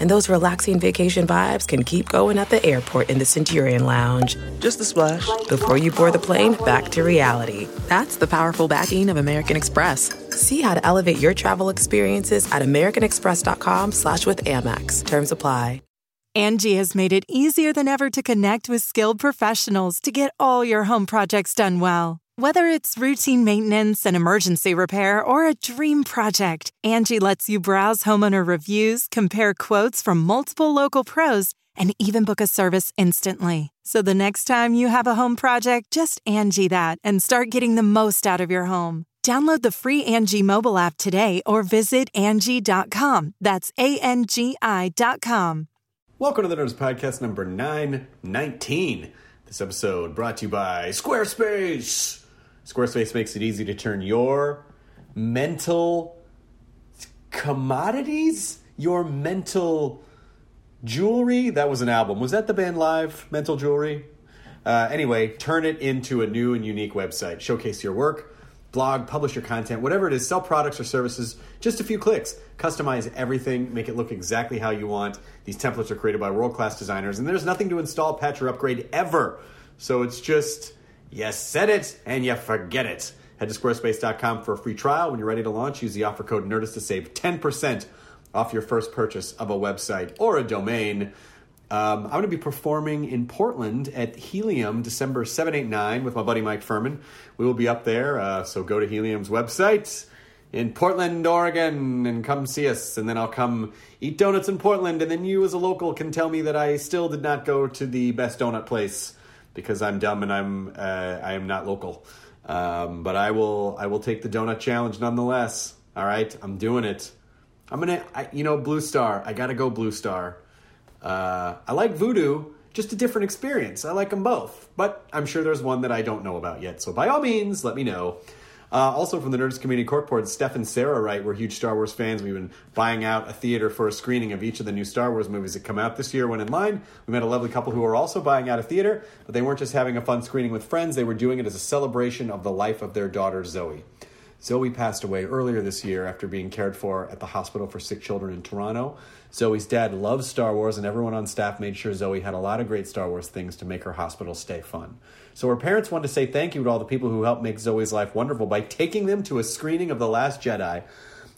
And those relaxing vacation vibes can keep going at the airport in the Centurion Lounge. Just a splash. Before you board the plane, back to reality. That's the powerful backing of American Express. See how to elevate your travel experiences at americanexpress.com slash with Amex. Terms apply. Angie has made it easier than ever to connect with skilled professionals to get all your home projects done well. Whether it's routine maintenance, and emergency repair, or a dream project, Angie lets you browse homeowner reviews, compare quotes from multiple local pros, and even book a service instantly. So the next time you have a home project, just Angie that and start getting the most out of your home. Download the free Angie mobile app today or visit Angie.com. That's A N G I.com. Welcome to the Nerdist Podcast number 919. This episode brought to you by Squarespace. Squarespace makes it easy to turn your mental commodities, your mental jewelry. That was an album. Was that the band live, Mental Jewelry? Uh, anyway, turn it into a new and unique website. Showcase your work, blog, publish your content, whatever it is, sell products or services, just a few clicks. Customize everything, make it look exactly how you want. These templates are created by world class designers, and there's nothing to install, patch, or upgrade ever. So it's just, you set it and you forget it. Head to squarespace.com for a free trial. When you're ready to launch, use the offer code NERDIST to save 10% off your first purchase of a website or a domain. Um, I'm going to be performing in Portland at Helium December 7, 8, 9 with my buddy Mike Furman. We will be up there, uh, so go to Helium's website in Portland, Oregon, and come see us. And then I'll come eat donuts in Portland, and then you, as a local, can tell me that I still did not go to the best donut place because I'm dumb and I'm uh, I am not local. Um, but I will I will take the donut challenge nonetheless. All right, I'm doing it. I'm gonna I, you know Blue Star. I gotta go Blue Star. Uh, I like Voodoo, just a different experience. I like them both, but I'm sure there's one that I don't know about yet. So by all means, let me know. Uh, also from the Nerdist Community Corkboard, Steph and Sarah write, we're huge Star Wars fans. We've been buying out a theater for a screening of each of the new Star Wars movies that come out this year when in line. We met a lovely couple who were also buying out a theater, but they weren't just having a fun screening with friends, they were doing it as a celebration of the life of their daughter, Zoe. Zoe passed away earlier this year after being cared for at the hospital for sick children in Toronto. Zoe's dad loves Star Wars, and everyone on staff made sure Zoe had a lot of great Star Wars things to make her hospital stay fun. So her parents wanted to say thank you to all the people who helped make Zoe's life wonderful by taking them to a screening of The Last Jedi.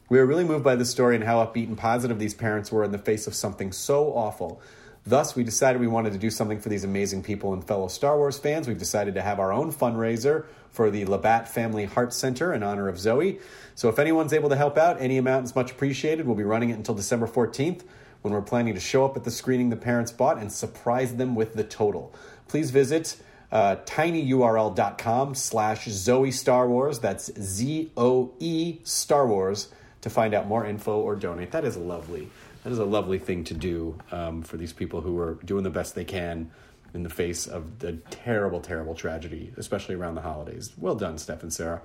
We were really moved by the story and how upbeat and positive these parents were in the face of something so awful. Thus, we decided we wanted to do something for these amazing people and fellow Star Wars fans. We've decided to have our own fundraiser for the Labatt Family Heart Center in honor of Zoe. So, if anyone's able to help out, any amount is much appreciated. We'll be running it until December 14th when we're planning to show up at the screening the parents bought and surprise them with the total. Please visit uh, tinyurl.com slash Zoe Star Wars. That's Z O E Star Wars to find out more info or donate. That is lovely. That is a lovely thing to do um, for these people who are doing the best they can in the face of the terrible, terrible tragedy, especially around the holidays. Well done, Steph and Sarah.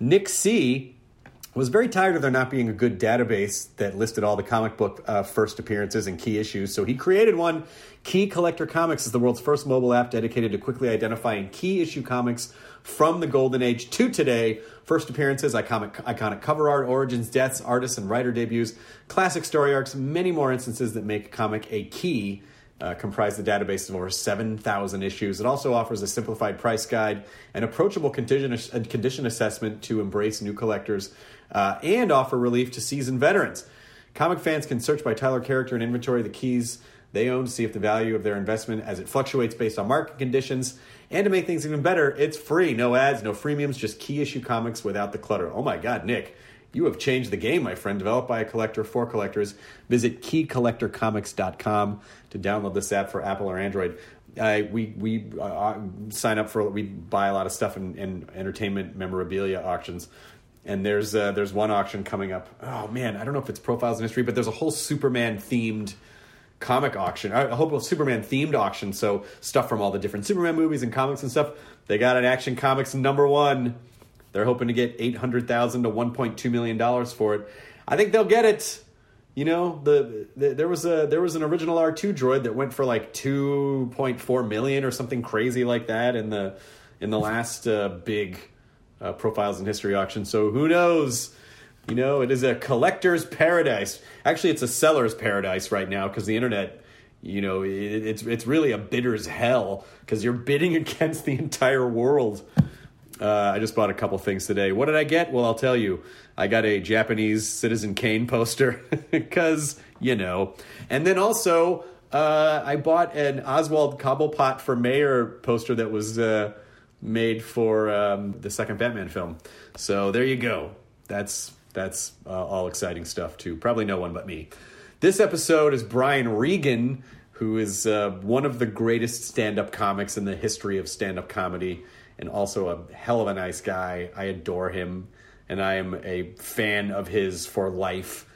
Nick C was very tired of there not being a good database that listed all the comic book uh, first appearances and key issues. So he created one. Key Collector Comics is the world's first mobile app dedicated to quickly identifying key issue comics from the golden age to today. First appearances, iconic, iconic cover art, origins, deaths, artists and writer debuts, classic story arcs, many more instances that make a comic a key. Uh, comprise the database of over 7,000 issues. It also offers a simplified price guide, an approachable condition, condition assessment to embrace new collectors, uh, and offer relief to seasoned veterans. Comic fans can search by Tyler character and inventory the keys they own to see if the value of their investment as it fluctuates based on market conditions. And to make things even better, it's free. No ads, no freemiums, just key issue comics without the clutter. Oh my God, Nick, you have changed the game, my friend. Developed by a collector for collectors. Visit keycollectorcomics.com to download this app for Apple or Android. Uh, we we uh, sign up for we buy a lot of stuff in, in entertainment memorabilia auctions and there's uh, there's one auction coming up. Oh man, I don't know if it's profiles in history, but there's a whole Superman themed comic auction. I hope a Superman themed auction. So stuff from all the different Superman movies and comics and stuff. They got an Action Comics number one. They're hoping to get eight hundred thousand to one point two million dollars for it. I think they'll get it. You know, the, the there was a there was an original R2 droid that went for like 2.4 million or something crazy like that in the in the last uh, big uh, profiles in history auction. So who knows? You know, it is a collector's paradise. Actually, it's a seller's paradise right now because the internet, you know, it, it's it's really a bidder's hell because you're bidding against the entire world. Uh, I just bought a couple things today. What did I get? Well, I'll tell you. I got a Japanese Citizen Kane poster because you know, and then also uh, I bought an Oswald Cobblepot for Mayor poster that was uh, made for um, the second Batman film. So there you go. That's that's uh, all exciting stuff too. Probably no one but me. This episode is Brian Regan, who is uh, one of the greatest stand-up comics in the history of stand-up comedy, and also a hell of a nice guy. I adore him and I am a fan of his for life.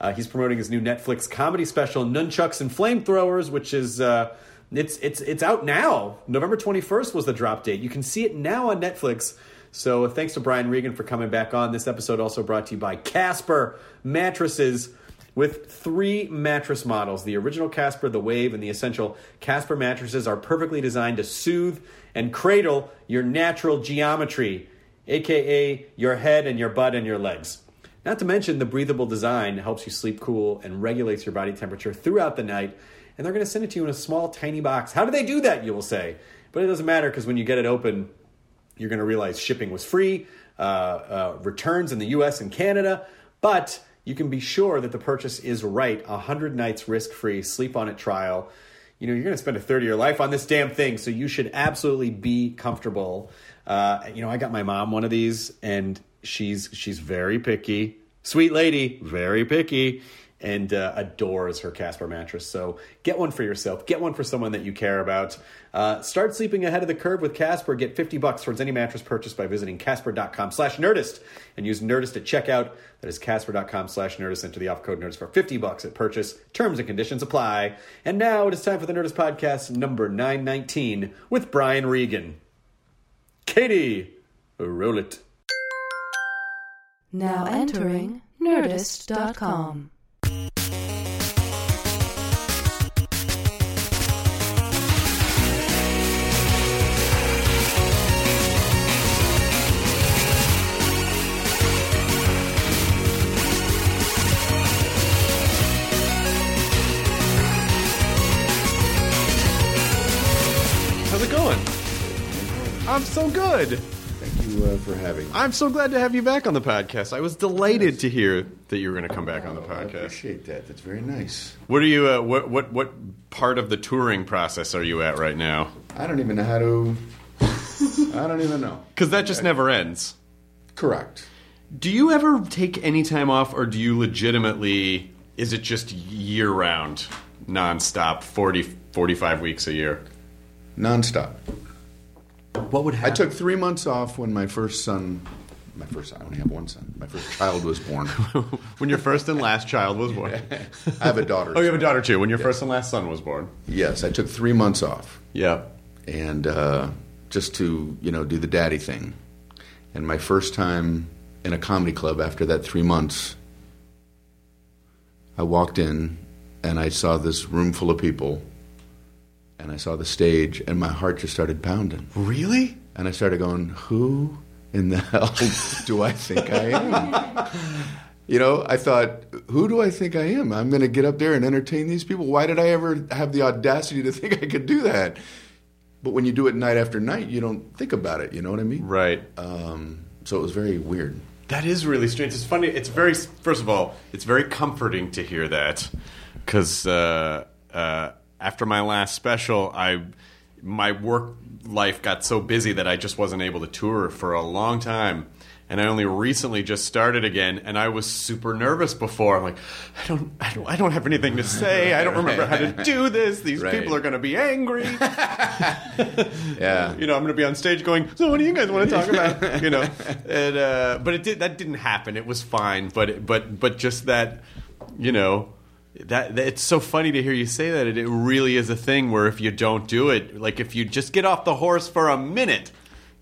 Uh, he's promoting his new Netflix comedy special, Nunchucks and Flamethrowers, which is uh, it's it's it's out now. November twenty first was the drop date. You can see it now on Netflix. So thanks to Brian Regan for coming back on. This episode also brought to you by Casper mattresses. With three mattress models, the original Casper, the Wave, and the Essential, Casper mattresses are perfectly designed to soothe and cradle your natural geometry aka your head and your butt and your legs. Not to mention, the breathable design helps you sleep cool and regulates your body temperature throughout the night. And they're going to send it to you in a small, tiny box. How do they do that, you will say? But it doesn't matter because when you get it open, you're going to realize shipping was free, uh, uh, returns in the US and Canada. But you can be sure that the purchase is right. 100 nights risk free, sleep on it trial. You know, you're going to spend a third of your life on this damn thing, so you should absolutely be comfortable. Uh, you know, I got my mom one of these, and she's she's very picky, sweet lady, very picky, and uh, adores her Casper mattress. So get one for yourself. Get one for someone that you care about. Uh, start sleeping ahead of the curve with Casper. Get 50 bucks towards any mattress purchase by visiting casper.com slash nerdist and use nerdist at checkout. That is casper.com slash nerdist. Enter the off code nerdist for 50 bucks at purchase. Terms and conditions apply. And now it is time for the Nerdist Podcast number 919 with Brian Regan. Katie, roll it. Now entering Nerdist.com. good. Thank you uh, for having me. I'm so glad to have you back on the podcast. I was delighted to hear that you were going to come back on the podcast. I appreciate that. That's very nice. What are you? Uh, what what what part of the touring process are you at right now? I don't even know how to. I don't even know. Because that just never ends. Correct. Do you ever take any time off, or do you legitimately? Is it just year round, nonstop, 40, 45 weeks a year? Nonstop. What would happen? I took three months off when my first son. My first. I only have one son. My first child was born. when your first and last child was born. I have a daughter. Oh, you have a daughter too. When your first and last son was born. Yes, I took three months off, Yeah. and uh, just to you know do the daddy thing. And my first time in a comedy club after that three months, I walked in and I saw this room full of people, and I saw the stage, and my heart just started pounding. Really? And I started going, Who in the hell do I think I am? You know, I thought, Who do I think I am? I'm going to get up there and entertain these people. Why did I ever have the audacity to think I could do that? But when you do it night after night, you don't think about it. You know what I mean? Right. Um, so it was very weird. That is really strange. It's funny. It's very. First of all, it's very comforting to hear that, because uh, uh, after my last special, I my work life got so busy that I just wasn't able to tour for a long time. And I only recently just started again, and I was super nervous before. I'm like, I don't, I don't, I don't have anything to say. I don't remember how to do this. These Right. people are going to be angry. Yeah. you know, I'm going to be on stage going, "So, what do you guys want to talk about?" you know, and uh, but it did that didn't happen. It was fine, but it, but but just that, you know, that, that- it's so funny to hear you say that. It, it really is a thing where if you don't do it, like if you just get off the horse for a minute,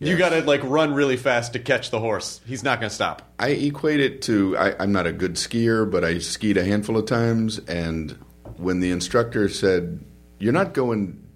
You got to like run really fast to catch the horse. He's not going to stop. I equate it to I, I'm not a good skier, but I skied a handful of times, and when the instructor said, "You're not going,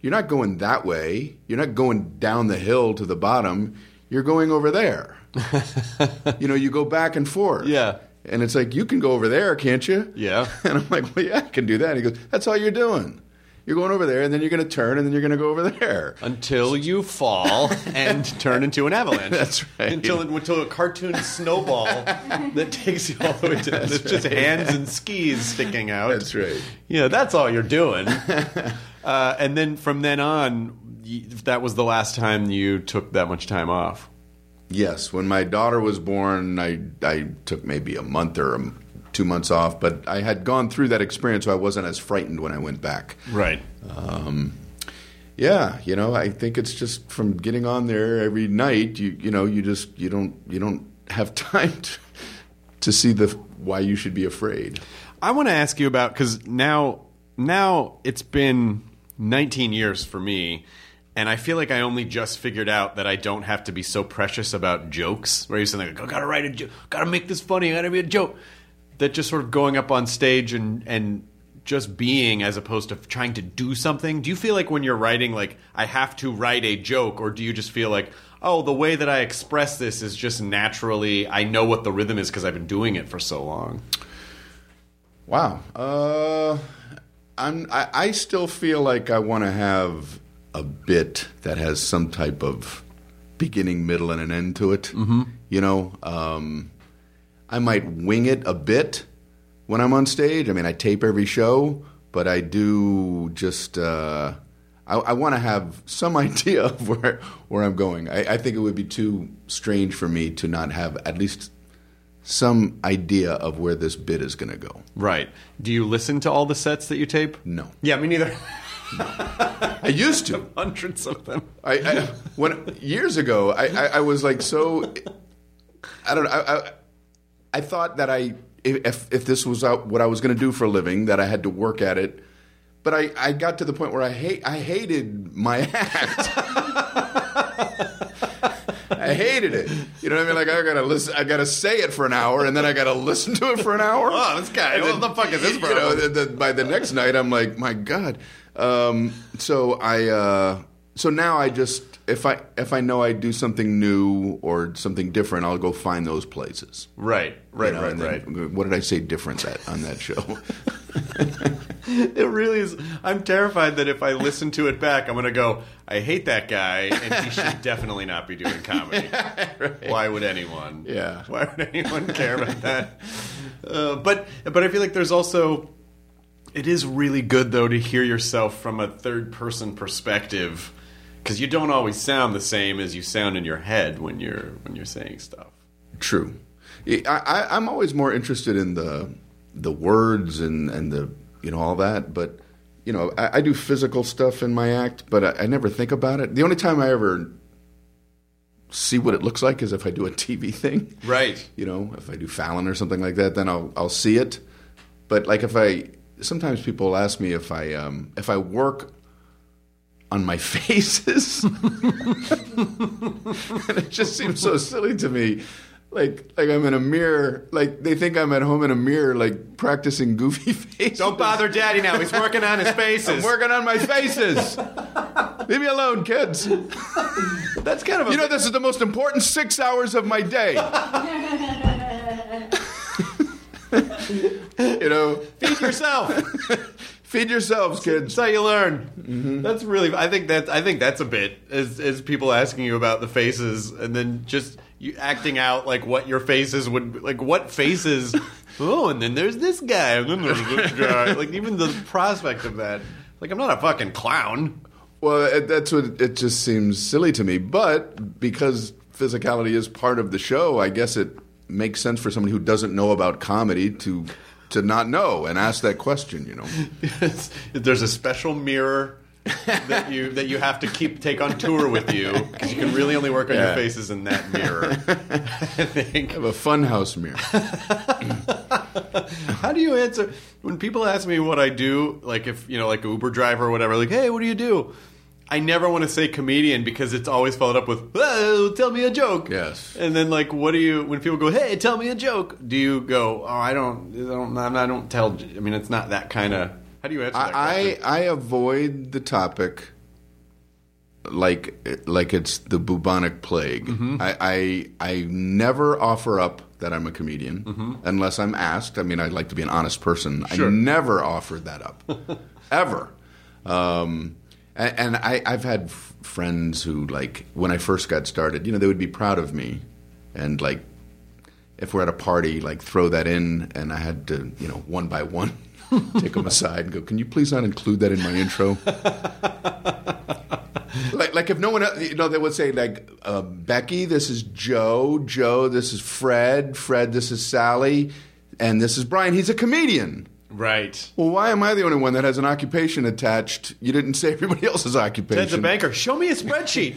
you're not going that way. You're not going down the hill to the bottom. You're going over there." you know, you go back and forth. Yeah. And it's like you can go over there, can't you? Yeah. And I'm like, well, yeah, I can do that. He goes, that's all you're doing. You're going over there, and then you're going to turn, and then you're going to go over there. Until you fall and turn into an avalanche. That's right. Until until a cartoon snowball that takes you all the way to it's just hands and skis sticking out. That's right. Yeah, that's all you're doing. uh, and then from then on, that was the last time you took that much time off. Yes, when my daughter was born, I I took maybe a month or a, two months off, but I had gone through that experience, so I wasn't as frightened when I went back. Right. Um, yeah, you know, I think it's just from getting on there every night. You you know, you just you don't you don't have time to, to see the why you should be afraid. I want to ask you about because now now it's been 19 years for me, and I feel like I only just figured out that I don't have to be so precious about jokes. Where you say like, "I gotta write a joke, gotta make this funny, gotta be a joke." That just sort of going up on stage and and just being as opposed to trying to do something. Do you feel like when you're writing, like I have to write a joke, or do you just feel like, oh, the way that I express this is just naturally. I know what the rhythm is because I've been doing it for so long. Wow. Uh, I'm, I, I still feel like I want to have a bit that has some type of beginning, middle, and an end to it. Mm-hmm. You know, um, I might wing it a bit when I'm on stage. I mean, I tape every show, but I do just. Uh, I, I want to have some idea of where where I'm going. I, I think it would be too strange for me to not have at least some idea of where this bit is going to go. Right. Do you listen to all the sets that you tape? No. Yeah, me neither. I used to. Hundreds of them. I, I when years ago, I, I, I was like so. I don't know. I, I, I thought that I if if this was out, what I was going to do for a living, that I had to work at it. But I, I got to the point where I hate I hated my act. I hated it. You know what I mean? Like I gotta listen. I gotta say it for an hour, and then I gotta listen to it for an hour. Oh, this guy, And what the fuck is this You know, the, the, by the next night, I'm like, my god. Um, so I, uh, so now I just if I if I know I do something new or something different, I'll go find those places. Right, right, You know, right, right. What did I say different at on that show? It really is. I'm terrified that if I listen to it back, I'm going to go, I hate that guy, and he should definitely not be doing comedy. Why would anyone? Yeah. Why would anyone care about that? Uh, but but I feel like there's also. It is really good though to hear yourself from a third person perspective, because you don't always sound the same as you sound in your head when you're when you're saying stuff. True. I, I, I'm always more interested in the the words and, and the you know all that, but you know I, I do physical stuff in my act, but I, I never think about it. The only time I ever see what it looks like is if I do a TV thing, Right. You know, if I do Fallon or something like that, then I'll I'll see it. But like if I sometimes people ask me if I um, if I work on my faces, and it just seems so silly to me. Like like I'm in a mirror. Like they think I'm at home in a mirror, like practicing goofy faces. Don't bother Daddy now. He's working on his faces. I'm working on my faces. Leave me alone, kids. That's kind of a You know, this is the most important six hours of my day. you know, feed yourself. feed yourselves, kids. That's how you learn. Mm-hmm. That's really. I think that. I think that's a bit is is people asking you about the faces and then just you acting out like what your faces would like. What faces? oh, and then there's this guy, and then there's this guy. Like even the prospect of that. Like I'm not a fucking clown. Well, it, that's what it just seems silly to me. But because physicality is part of the show, I guess it makes sense for somebody who doesn't know about comedy to to not know and ask that question. You know, There's a special mirror that you that you have to keep take on tour with you because you can really only work on your faces in that mirror. I think. have a funhouse mirror. How do you answer when people ask me what I do? Like if you know, like Uber driver or whatever. Like, hey, what do you do? I never want to say comedian because it's always followed up with "Oh, tell me a joke." Yes. And then like, what do you when people go, "Hey, tell me a joke"? Do you go, "Oh, I don't, I don't, I don't tell." I mean, it's not that kind of. How do you answer that I. I I avoid the topic like like it's the bubonic plague. Mm-hmm. I, I I never offer up that I'm a comedian Mm-hmm. unless I'm asked. I mean, I'd like to be an honest person. Sure. I never offered that up, ever. Um, and, and I, I've had f- friends who like when I first got started, you know, they would be proud of me, and like if we're at a party, like throw that in, and I had to, you know, one by one, take them aside and go, "Can you please not include that in my intro?" like, like if no one, else, you know, they would say like, uh, "Becky, this is Joe. Joe, this is Fred. Fred, this is Sally, and this is Brian. He's a comedian." Right. Well, why am I the only one that has an occupation attached? You didn't say everybody else's occupation. Ted's a banker. Show me a spreadsheet.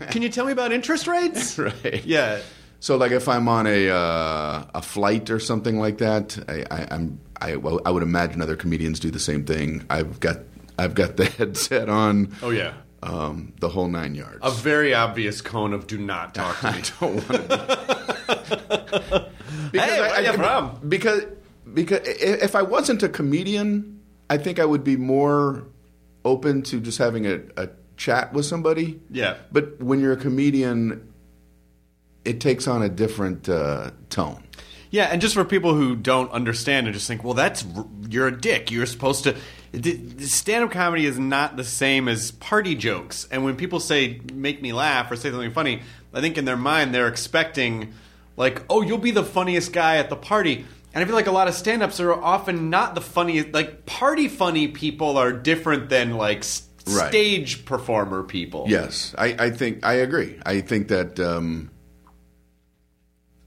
Can you tell me about interest rates? right? Yeah. So, like, if I'm on a uh, a flight or something like that, I, I, I'm I, well, I would imagine other comedians do the same thing. I've got I've got the headset on. Oh yeah. um, the whole nine yards. A very obvious cone of "Do not talk to me." I don't want to. Be. Hey, where you from? Because because if I wasn't a comedian, I think I would be more open to just having a, a chat with somebody. Yeah. But when you're a comedian, it takes on a different uh, tone. Yeah, and just for people who don't understand and just think, well, that's you're a dick. You're supposed to. Stand up comedy is not the same as party jokes. And when people say make me laugh or say something funny, I think in their mind they're expecting, like, oh, you'll be the funniest guy at the party. And I feel like a lot of stand ups are often not the funniest. Like, party funny people are different than, like, s- Right. stage performer people. Yes, I, I think I agree. I think that um,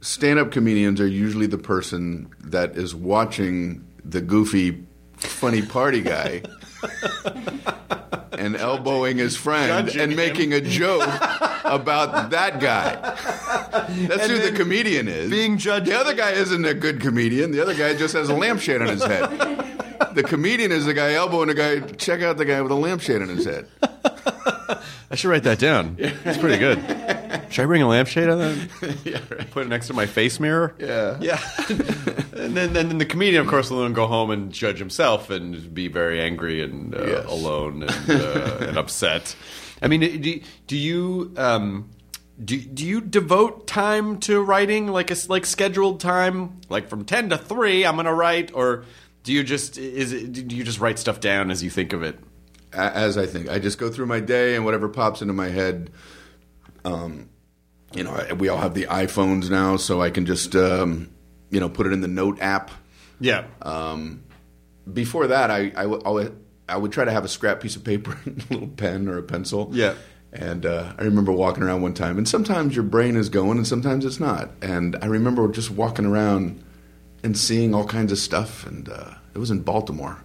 stand-up comedians are usually the person that is watching the goofy, funny party guy and elbowing his friend and him. making a joke about that guy. That's who the comedian is. being judged- The other guy isn't a good comedian. The other guy just has a lampshade on his head. The comedian is the guy elbowing the guy. Check out the guy with a lampshade on his head. I should write that down. Yeah. It's pretty good. Should I bring a lampshade on that? yeah, right. Put it next to my face mirror? Yeah. Yeah. and then, then the comedian, of course, will then go home and judge himself and be very angry and uh, Yes. alone and, uh, and upset. I mean, do, do you. Um, do, do you devote time to writing like a s- like scheduled time like from 10 to 3 I'm going to write or do you just is it, do you just write stuff down as you think of it A- as I think. I just go through my day and whatever pops into my head. Um, you know, we all have the iPhones now, so I can just um, you know put it in the Note app. yeah Before that, I I would I would try to have a scrap piece of paper, and a little pen or a pencil. Yeah. And uh, I remember walking around one time, and sometimes your brain is going, and sometimes it's not. And I remember just walking around and seeing all kinds of stuff, and uh, it was in Baltimore,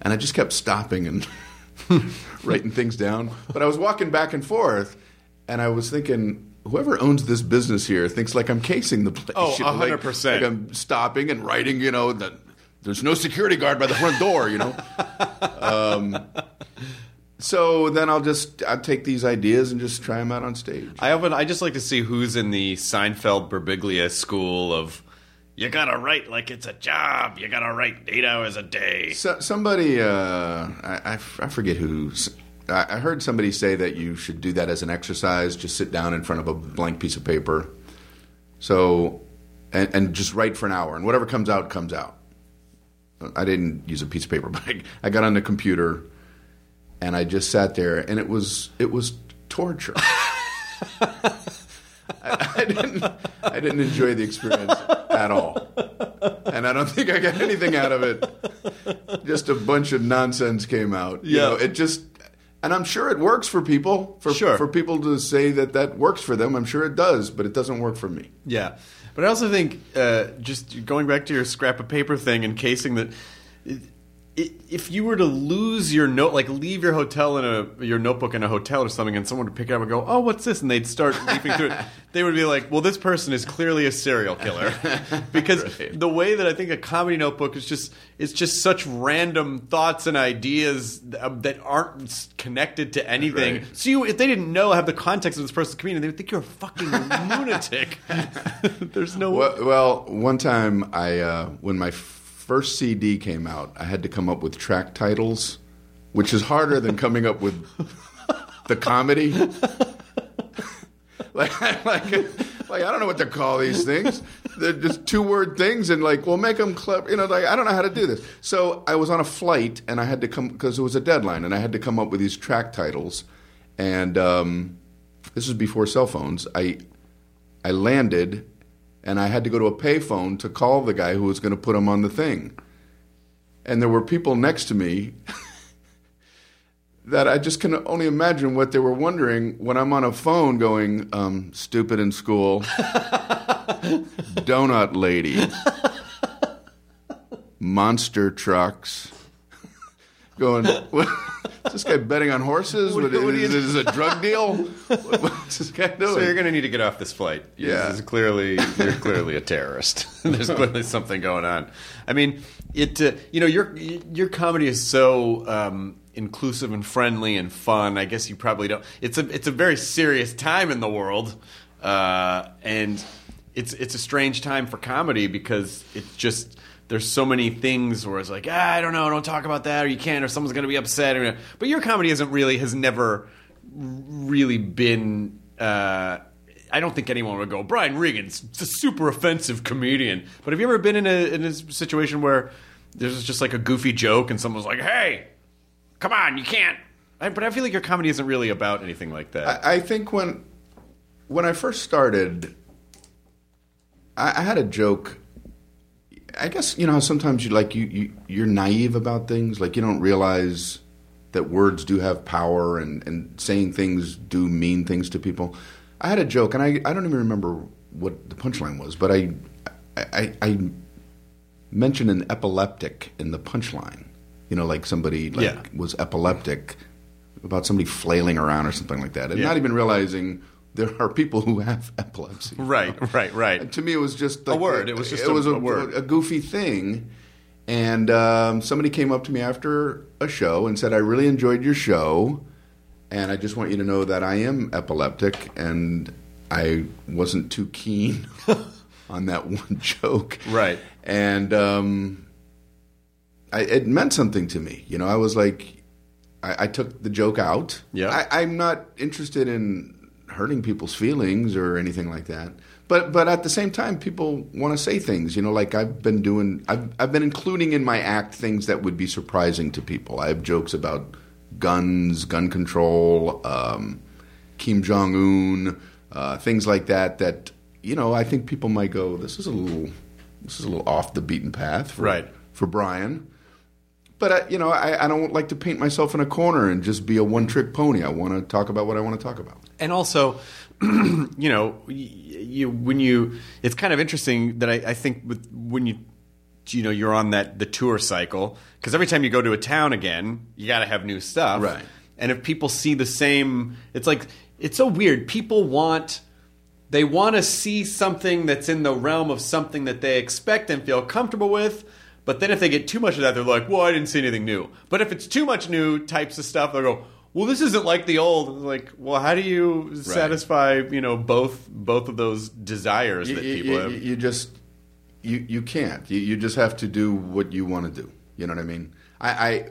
and I just kept stopping and writing things down. But I was walking back and forth, and I was thinking, whoever owns this business here thinks like I'm casing the place. Oh, You 100%. Like I'm stopping and writing, you know, that there's no security guard by the front door, you know. um, so then I'll just I'll take these ideas and just try them out on stage. I often I just like to see who's in the Seinfeld Birbiglia school of you gotta write like it's a job. You gotta write eight hours a day. So, somebody, uh, I, I f- I forget who. I heard somebody say that you should do that as an exercise. Just sit down in front of a blank piece of paper. So, and, and just write for an hour, and whatever comes out comes out. I didn't use a piece of paper, but I, I got on the computer, and I just sat there, and it was it was torture. I, I didn't I didn't enjoy the experience at all, and I don't think I got anything out of it. Just a bunch of nonsense came out. You Yeah. know, it just. And I'm sure it works for people. For, Sure. for people to say that that works for them, I'm sure it does, but it doesn't work for me. Yeah, but I also think uh, just going back to your scrap of paper thing and casing that. it- if you were to lose your note, like leave your hotel in a your notebook in a hotel or something, and someone would pick it up and go, "Oh, what's this?" and they'd start leafing through it, they would be like, "Well, this person is clearly a serial killer," because the way that I think a comedy notebook is just it's just such random thoughts and ideas that aren't connected to anything. Right. So you, if they didn't know have the context of this person's comedian, they would think you're a fucking lunatic. There's no Well, well, one time I, uh, when my first CD came out, I had to come up with track titles, which is harder than coming up with the comedy. like, like, like, I don't know what to call these things. They're just two word things, and like, well, make them clever. You know, like I don't know how to do this. So I was on a flight, and I had to come because it was a deadline, and I had to come up with these track titles. And um, this was before cell phones. I I landed and I had to go to a payphone to call the guy who was going to put him on the thing. And there were people next to me that I just can only imagine what they were wondering when I'm on a phone going, um, stupid in school, donut lady, monster trucks. Going, what, is this guy betting on horses? What- What, what is, is this a drug deal? What- what's this guy doing? So you're going to need to get off this flight. Yeah. this is clearly you're clearly a terrorist. There's clearly something going on. I mean, it. Uh, you know, your your comedy is so um, inclusive and friendly and fun. I guess you probably don't. It's a it's a very serious time in the world, uh, and it's it's a strange time for comedy because it's just. There's so many things where it's like, ah, I don't know, don't talk about that, or you can't, or someone's to be upset. Or, but your comedy isn't really, has never really been. Uh, I don't think anyone would go. Brian Regan's a super offensive comedian. But have you ever been in a in a situation where there's just like a goofy joke and someone's like, "Hey, come on, you can't." I, but I feel like your comedy isn't really about anything like that. I, I think when when I first started, I, I had a joke. I guess you know sometimes you like you, you you're naive about things, like you don't realize that words do have power and, and saying things do mean things to people. I had a joke, and I, I don't even remember what the punchline was, but I I, I mentioned an epileptic in the punchline. You know, like somebody like Yeah. was epileptic about somebody flailing around or something like that, and Yeah. not even realizing there are people who have epilepsy. right, right, right. And to me, it was just like word. It was just it a- was a, a word. a goofy thing. And um, somebody came up to me after a show and said, "I really enjoyed your show, and I just want you to know that I am epileptic, and I wasn't too keen on that one joke." Right. And um, I, it meant something to me. You know, I was like, I, I took the joke out. Yeah. I, I'm not interested in hurting people's feelings or anything like that. But but at the same time, people want to say things. You know, like I've been doing. I've I've been including in my act things that would be surprising to people. I have jokes about guns, gun control, um, Kim Jong Un, uh, things like that. That you know, I think people might go, "This is a little, this is a little off the beaten path." For, Right. for Brian. But uh, you know, I, I don't like to paint myself in a corner and just be a one-trick pony. I want to talk about what I want to talk about. And also you know you when you it's kind of interesting that I, I think with when you you know you're on that the tour cycle because every time you go to a town again you got to have new stuff. Right. and if people see the same it's like it's so weird. People want they want to see something that's in the realm of something that they expect and feel comfortable with but then if they get too much of that they're like well i didn't see anything new. But if it's too much new types of stuff they'll go well this isn't like the old like well how do you satisfy you know both both of those desires that you, people you- have you just you you can't. You, you just have to do what you want to do. You know what I mean? I, I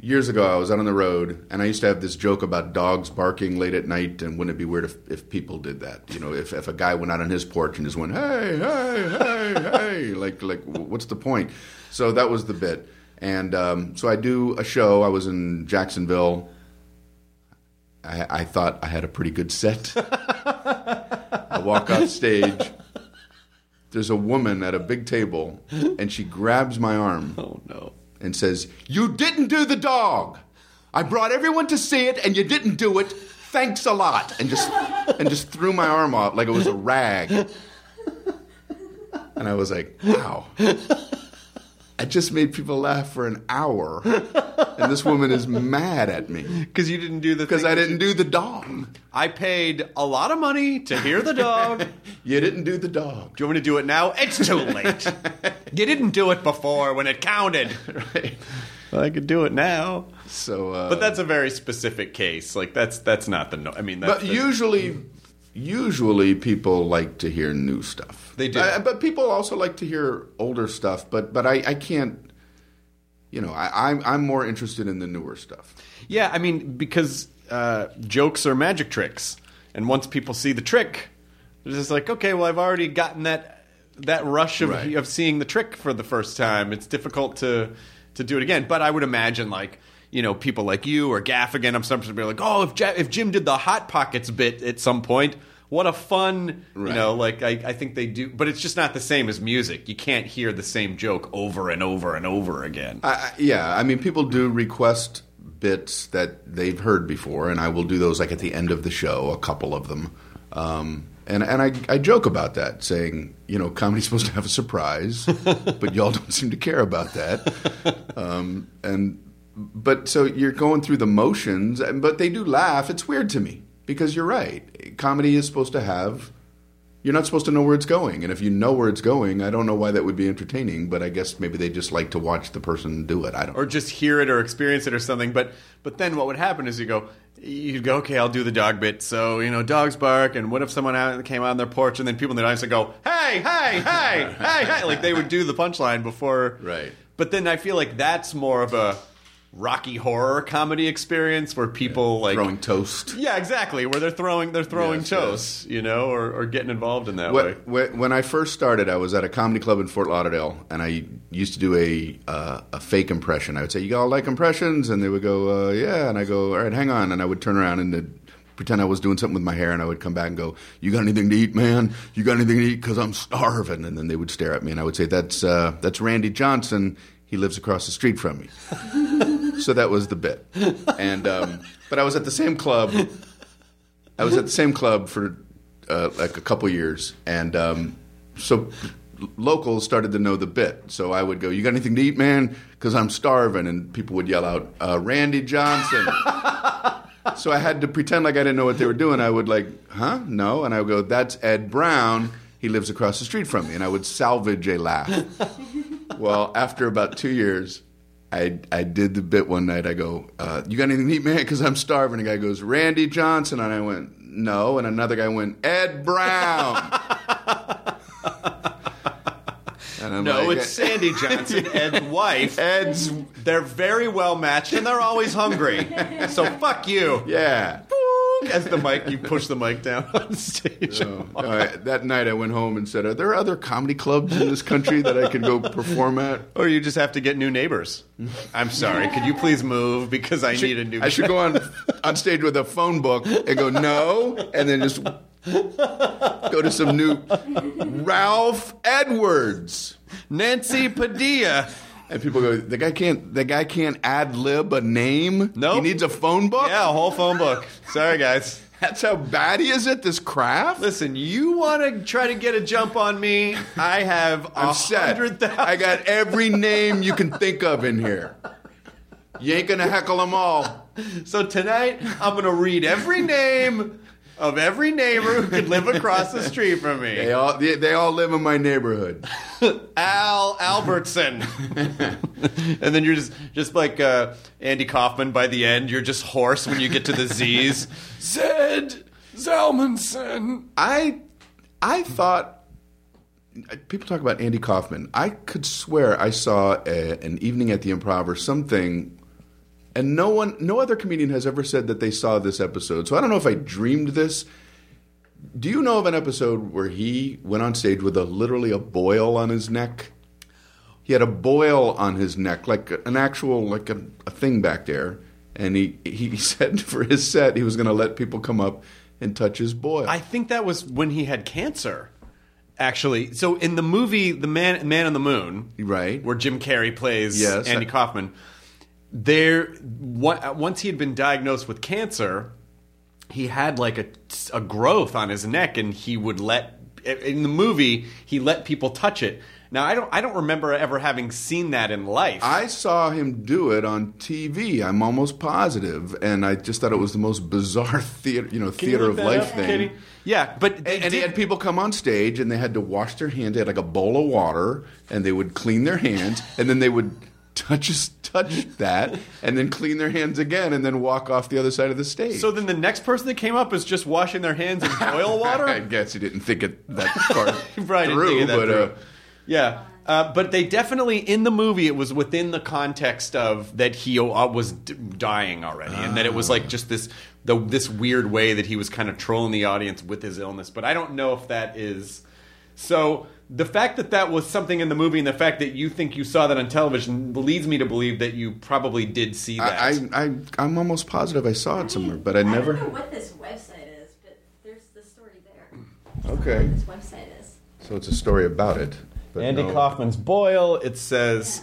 years ago I was out on the road and I used to have this joke about dogs barking late at night and wouldn't it be weird if, if people did that? You know, if, if a guy went out on his porch and just went hey hey hey hey like like what's the point? So that was the bit. And um, so I do a show. I was in Jacksonville. I, I thought I had a pretty good set. I walk off stage. There's a woman at a big table, and she grabs my arm oh no and says, "You didn't do the dog. I brought everyone to see it, and you didn't do it. Thanks a lot." And just and just threw my arm off like it was a rag. And I was like, "Wow." I just made people laugh for an hour, and this woman is mad at me Because you didn't do the dog. because I didn't do the dog. I paid a lot of money to hear the dog. You didn't do the dog. Do you want me to do it now? It's too late. you didn't do it before when it counted. Right. Well, I could do it now. So, uh, But that's a very specific case. Like that's that's not the. No- I mean, that's but the- usually, usually people like to hear new stuff. They do. Uh, but people also like to hear older stuff. But but I, I can't. You know, I, I'm I'm more interested in the newer stuff. Yeah, I mean, because uh, jokes are magic tricks, and once people see the trick, they're just like, okay, well, I've already gotten that that rush of Right. of seeing the trick for the first time. It's difficult to to do it again. But I would imagine, like, you know, people like you or Gaffigan, I'm sometimes be like, oh, if if Jim did the hot pockets bit at some point. What a fun, you know, like I, I think they do, but it's just not the same as music. You can't hear the same joke over and over and over again. I- yeah, I mean, people do request bits that they've heard before, and I will do those like at the end of the show, a couple of them. Um, and and I, I joke about that, saying, you know, comedy's supposed to have a surprise, but y'all don't seem to care about that. Um, and but so you're going through the motions, but they do laugh. It's weird to me because you're right. Comedy is supposed to have. You're not supposed to know where it's going, and if you know where it's going, I don't know why that would be entertaining. But I guess maybe they just like to watch the person do it. I don't. or just hear it or experience it or something. But but then what would happen is you go you'd go okay I'll do the dog bit. So you know dogs bark and what if someone out came out on their porch and then people in the audience would go hey hey hey hey hey like they would do the punchline before Right. But then I feel like that's more of a Rocky horror comedy experience where people like throwing toast. yeah exactly where they're throwing they're throwing Yes, toast you know or, or getting involved in that way. When, when when I first started, I was at a comedy club in Fort Lauderdale, and I used to do a uh, a fake impression. I would say, "You all like impressions?" And they would go, uh, "Yeah." And I go, "All right, hang on." And I would turn around and pretend I was doing something with my hair, and I would come back and go, "You got anything to eat, man? You got anything to eat? Because I'm starving." And then they would stare at me, and I would say, "That's uh, that's Randy Johnson. He lives across the street from me." so that was the bit. And um, but I was at the same club. I was at the same club for uh, like a couple years, and um, so locals started to know the bit. So I would go, "You got anything to eat, man? Because I'm starving." And people would yell out, uh, "Randy Johnson." so I had to pretend like I didn't know what they were doing. I would like, "Huh? No?" And I would go, "That's Ed Brown. He lives across the street from me." And I would salvage a laugh. well, after about two years. I, I did the bit one night. I go, uh, "You got anything to eat, man? Because I'm starving." A guy goes, "Randy Johnson," and I went, "No." And another guy went, "Ed Brown." No, like, it's Sandy Johnson, Ed's wife. Ed's. They're very well matched and they're always hungry. So fuck you. Yeah. As the mic, you push the mic down on stage. Uh, that night I went home and said, "Are there other comedy clubs in this country that I could go perform at?" Or you just have to get new neighbors. I'm sorry. Could you please move because I need a new. I should go on on stage with a phone book and go no, and then just go to some new Ralph Edwards. Nancy Padilla. And people go, the guy can't. The guy can't ad lib a name. Nope. he needs a phone book. Yeah, a whole phone book. Sorry, guys. that's how bad he is at this craft. Listen, you want to try to get a jump on me? I have a I'm set. hundred thousand. I got every name you can think of in here. You ain't gonna heckle them all. So tonight, I'm to read every name of every neighbor who could live across the street from me. They all they, they all live in my neighborhood. Al Albertson. and then you're just just like uh, Andy Kaufman by the end, you're just hoarse when you get to the Z's. Zed Zalmanson. I I thought people talk about Andy Kaufman. I could swear I saw a, an evening at the Improv or something, and no one, no other comedian has ever said that they saw this episode. So I don't know if I dreamed this. Do you know of an episode where he went on stage with a literally a boil on his neck? He had a boil on his neck, like an actual like a, a thing back there, and he he said for his set he was going to let people come up and touch his boil. I think that was when he had cancer. Actually, so in the movie The Man Man on the Moon, Right. where Jim Carrey plays Yes. Andy Kaufman, there wa- uh, once he had been diagnosed with cancer, he had like a, a growth on his neck, and he would let in the movie he let people touch it, Now I don't I don't remember ever having seen that in life. I saw him do it on TV. I'm almost positive, and I just thought it was the most bizarre theater, you know, Can theater look of life up, thing. Katie? Yeah, but And, and he had people come on stage, and they had to wash their hands. They had like a bowl of water, and they would clean their hands, and then they would touch touch that, and then clean their hands again, and then walk off the other side of the stage. So then the next person that came up is just washing their hands in boil water. I guess he didn't think it that far Right, through, that but through. Uh, Yeah. Uh, but they definitely in the movie it was within the context of that he uh, was d- dying already and that it was like just this the this weird way that he was kind of trolling the audience with his illness but I don't know if that is so the fact that that was something in the movie and the fact that you think you saw that on television leads me to believe that you probably did see that I, I, I, I'm almost positive I saw it somewhere, but I I don't never. know what this website is, but there's the story there. Okay, This website is. so it's a story about it. but Andy no- Kaufman's boil. It says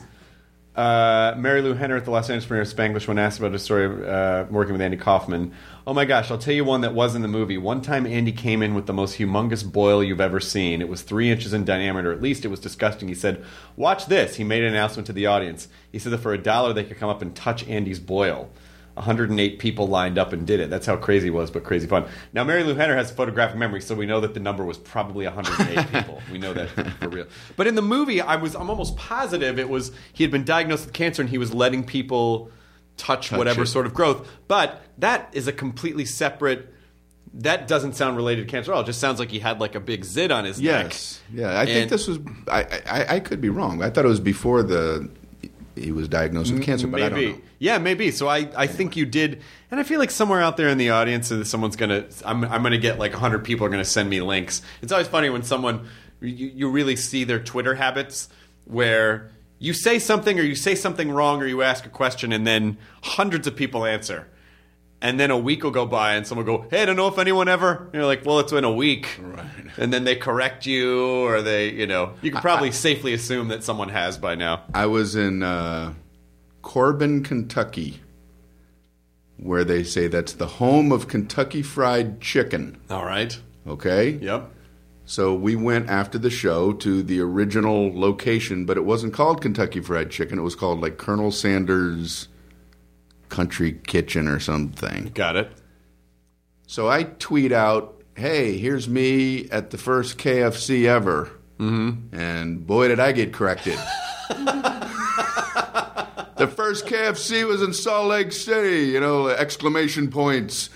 uh, Marilu Henner at the Los Angeles premiere of Spanglish when asked about a story of uh, working with Andy Kaufman. Oh my gosh, I'll tell you one that was in the movie. One time Andy came in with the most humongous boil you've ever seen. It was three inches in diameter. At least it was disgusting. He said, Watch this. He made an announcement to the audience. He said that for a dollar they could come up and touch Andy's boil. 108 people lined up and did it. That's how crazy it was, but crazy fun. Now, Marilu Henner has photographic memory, so we know that the number was probably 108 people. We know that for real. But in the movie, I was I'm almost positive it was he had been diagnosed with cancer and he was letting people touch, Touch whatever it. sort of growth. But that is a completely separate. That doesn't sound related to cancer at all. It just sounds like he had like a big zit on his neck. Yes, yeah. I think this was. I, I I could be wrong. I thought it was before the he was diagnosed with cancer, but I maybe. don't know. Yeah, maybe. So I, I think you did, and I feel like somewhere out there in the audience, uh, someone's gonna, I'm, I'm gonna get like hundred people are gonna send me links. It's always funny when someone, you, you really see their Twitter habits where you say something or you say something wrong or you ask a question and then hundreds of people answer. And then a week will go by and someone will go, Hey, I don't know if anyone ever. And you're like, Well, it's been a week. Right. And then they correct you or they, you know, you can probably safely assume that someone has by now. I was in uh, Corbin, Kentucky, where they say that's the home of Kentucky Fried Chicken. All right. Okay. Yep. So we went after the show to the original location, but it wasn't called Kentucky Fried Chicken. It was called like Colonel Sanders Country Kitchen or something. Got it. So I tweet out, "Hey, here's me at the first KFC ever," mm-hmm. and boy, did I get corrected. the first KFC was in Salt Lake City. You know, exclamation points.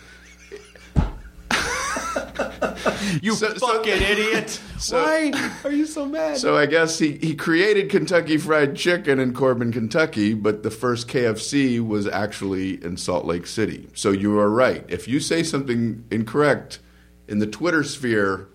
You So- so- fucking idiot! so- Why are you so mad? So I guess he, he created Kentucky Fried Chicken in Corbin, Kentucky, but the first KFC was actually in Salt Lake City. So you are right. If you say something incorrect in the Twitter sphere,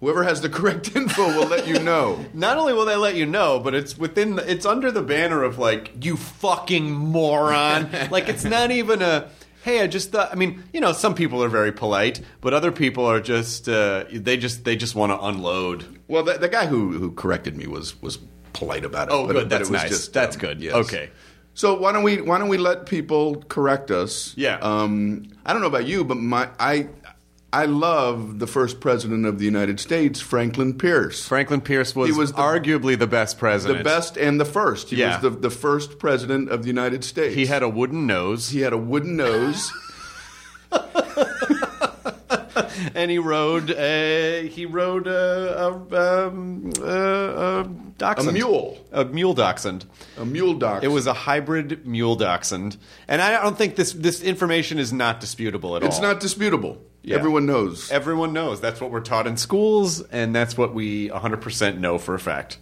whoever has the correct info will let you know. Not only will they let you know, but it's within. The, it's under the banner of like you fucking moron. like it's not even a. Hey, I just thought. I mean, you know, some people are very polite, but other people are just. Uh, they just. They just want to unload. Well, the, the guy who, who corrected me was was polite about it. Oh, but- good. but That's was nice. Just, That's um, good. yes. Okay. So why don't we why don't we let people correct us? Yeah. Um, I don't know about you, but my I I love the first president of the United States, Franklin Pierce. Franklin Pierce was, He was the- arguably the best president. the best and the first. He Yeah. was the, the first president of the United States. He had a wooden nose, he had a wooden nose. and he rode. A, he rode a, a, um, a, a dachshund. A mule. A mule dachshund. a mule doc. It was a hybrid mule dachshund, and I don't think this this information is not disputable at It's all. It's not disputable. Yeah. Everyone knows. Everyone knows that's what we're taught in schools, and that's what we 100% know for a fact.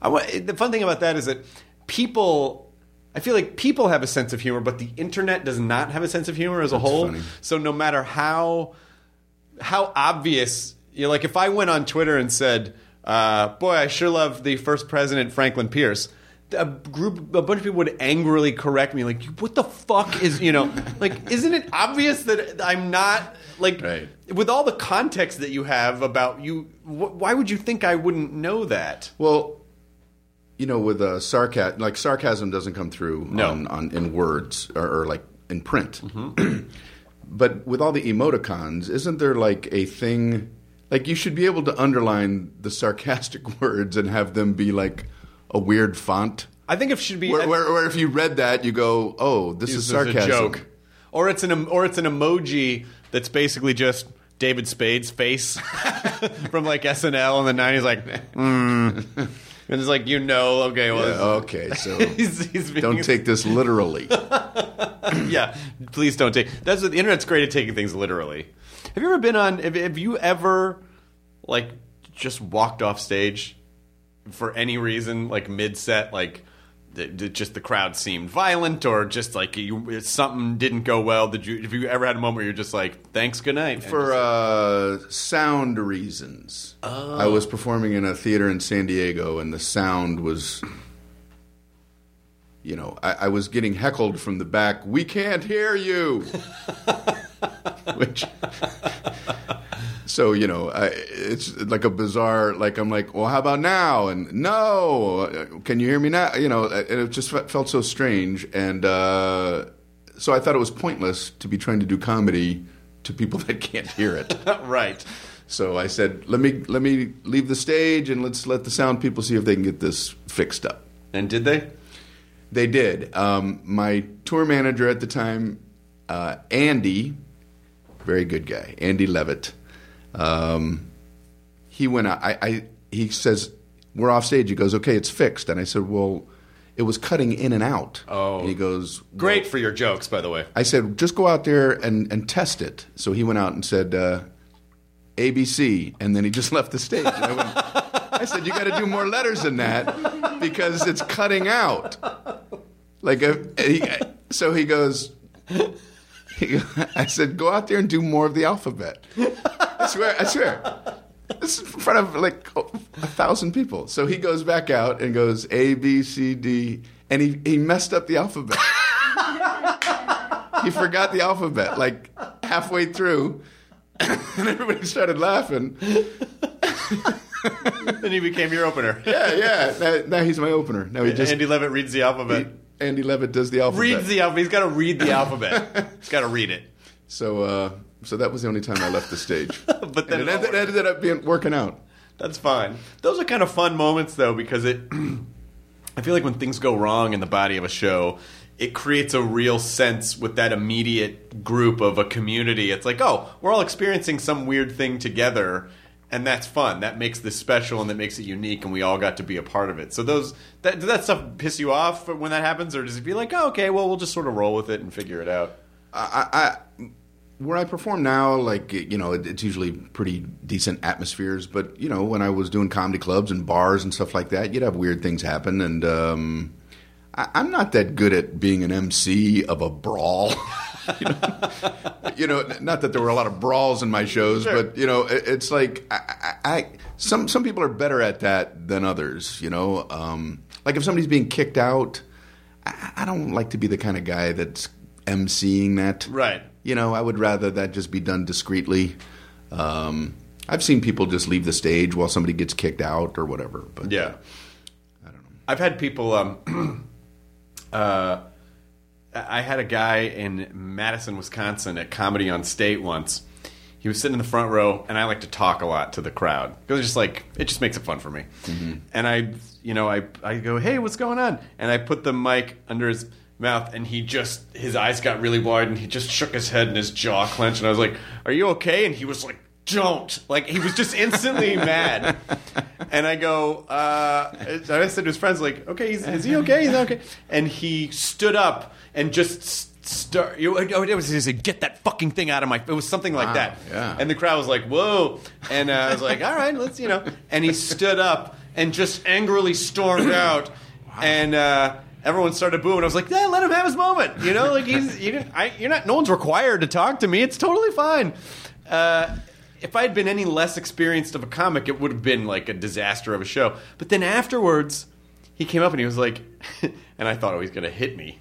I, the fun thing about that is that people, I feel like people have a sense of humor, but the internet does not have a sense of humor as a whole. funny. So no matter how how obvious, you know, like if I went on Twitter and said, uh, "Boy, I sure love the first president, Franklin Pierce." A group, a bunch of people would angrily correct me, like, "What the fuck is you know, like, isn't it obvious that I'm not like Right. with all the context that you have about you? Wh- why would you think I wouldn't know that?" Well, you know, with uh, sarcasm, like sarcasm doesn't come through No. on, on in words or, or like in print. but with all the emoticons, isn't there like a thing? Like you should be able to underline the sarcastic words and have them be like a weird font. I think it should be Where, where, where if you read that, you go, "Oh, this, this is is sarcasm." a joke, or it's an or it's an emoji that's basically just David Spade's face from like SNL in the nineties, like, mm. and it's like you know, okay, well, Yeah, okay, so he's, he's don't take this literally. yeah, please don't take. That's what the internet's great at taking things literally. Have you ever been on? Have, have you ever like just walked off stage for any reason, like mid set, like? th- th- Just the crowd seemed violent, or just like you, something didn't go well. Did you? Have you ever had a moment where you're just like, "Thanks, good night"? For just- uh, sound reasons, I was performing in a theater in San Diego, and the sound was, you know, I, I was getting heckled from the back. We can't hear you. Which, so you know, I, it's like a bizarre. Like I'm like, well, how about now? And no, can you hear me now? You know, and it just felt so strange, and uh, so I thought it was pointless to be trying to do comedy to people that can't hear it. right. So I said, let me let me leave the stage and let's let the sound people see if they can get this fixed up. And did they? They did. Um, my tour manager at the time, uh, Andy, very good guy, Andy Levitt. Um, he went out. I, I he says we're off stage. He goes, okay, it's fixed. And I said, well, it was cutting in and out. Oh. and he goes, Great for your jokes, by the way. I said, just go out there and, and test it. So he went out and said, uh, ABC, and then he just left the stage. I, went, I said, you got to do more letters than that because it's cutting out. Like, a, he, so he goes, he, I said, go out there and do more of the alphabet. I swear, I swear. This is in front of like a thousand people. So he goes back out and goes A, B, C, D, and he, he messed up the alphabet he forgot the alphabet like halfway through, and everybody started laughing. then he became your opener. Yeah, yeah. Now, now he's my opener. Now he just Andy Levitt reads the alphabet. Andy Levitt does the alphabet. reads the alphabet. He's got to read the alphabet. He's got to read it. so, uh, so that was the only time I left the stage. But then and it it ended, ended up being working out. That's fine. Those are kind of fun moments, though, because it. I feel like when things go wrong in the body of a show, it creates a real sense with that immediate group of a community. It's like, oh, we're all experiencing some weird thing together, and that's fun. That makes this special and that makes it unique, and we all got to be a part of it. So those that does that stuff piss you off when that happens, or does it be like, oh, okay, well, we'll just sort of roll with it and figure it out? I, I where I perform now, like you know, it, it's usually pretty decent atmospheres. But you know, when I was doing comedy clubs and bars and stuff like that, you'd have weird things happen. And um, I, I'm not that good at being an MC of a brawl. you, know? you know, not that there were a lot of brawls in my shows, but you know, it, it's like I, I, I some some people are better at that than others. You know, um, like if somebody's being kicked out, I, I don't like to be the kind of guy that's emceeing that. Right. You know, I would rather that just be done discreetly. Um, I've seen people just leave the stage while somebody gets kicked out or whatever. But Yeah. I don't know. I've had people. Um, uh, I had a guy in Madison, Wisconsin, at Comedy on State once. He was sitting in the front row, and I like to talk a lot to the crowd because just like it just makes it fun for me. And I, you know, I I go, "Hey, what's going on?" And I put the mic under his mouth, and he just his eyes got really wide, and he just shook his head, and his jaw clenched, and I was like, "Are you okay?" And he was like, "Don't!" Like he was just instantly mad. And I go, uh, and I said to his friends, like, okay, he's, is he okay? He's not okay. And he stood up and just start. You, oh, it was he said, get that fucking thing out of my. It was something like Wow, that. yeah. And the crowd was like, whoa. And uh, I was like, all right, let's you know. And he stood up and just angrily stormed out. And uh, everyone started booing. I was like, yeah, let him have his moment. You know, like he's you didn't, I, you're not. No one's required to talk to me. It's totally fine. Uh, if I had been any less experienced of a comic, it would have been like a disaster of a show. But then afterwards, he came up and he was like, and I thought, oh, he's going to hit me.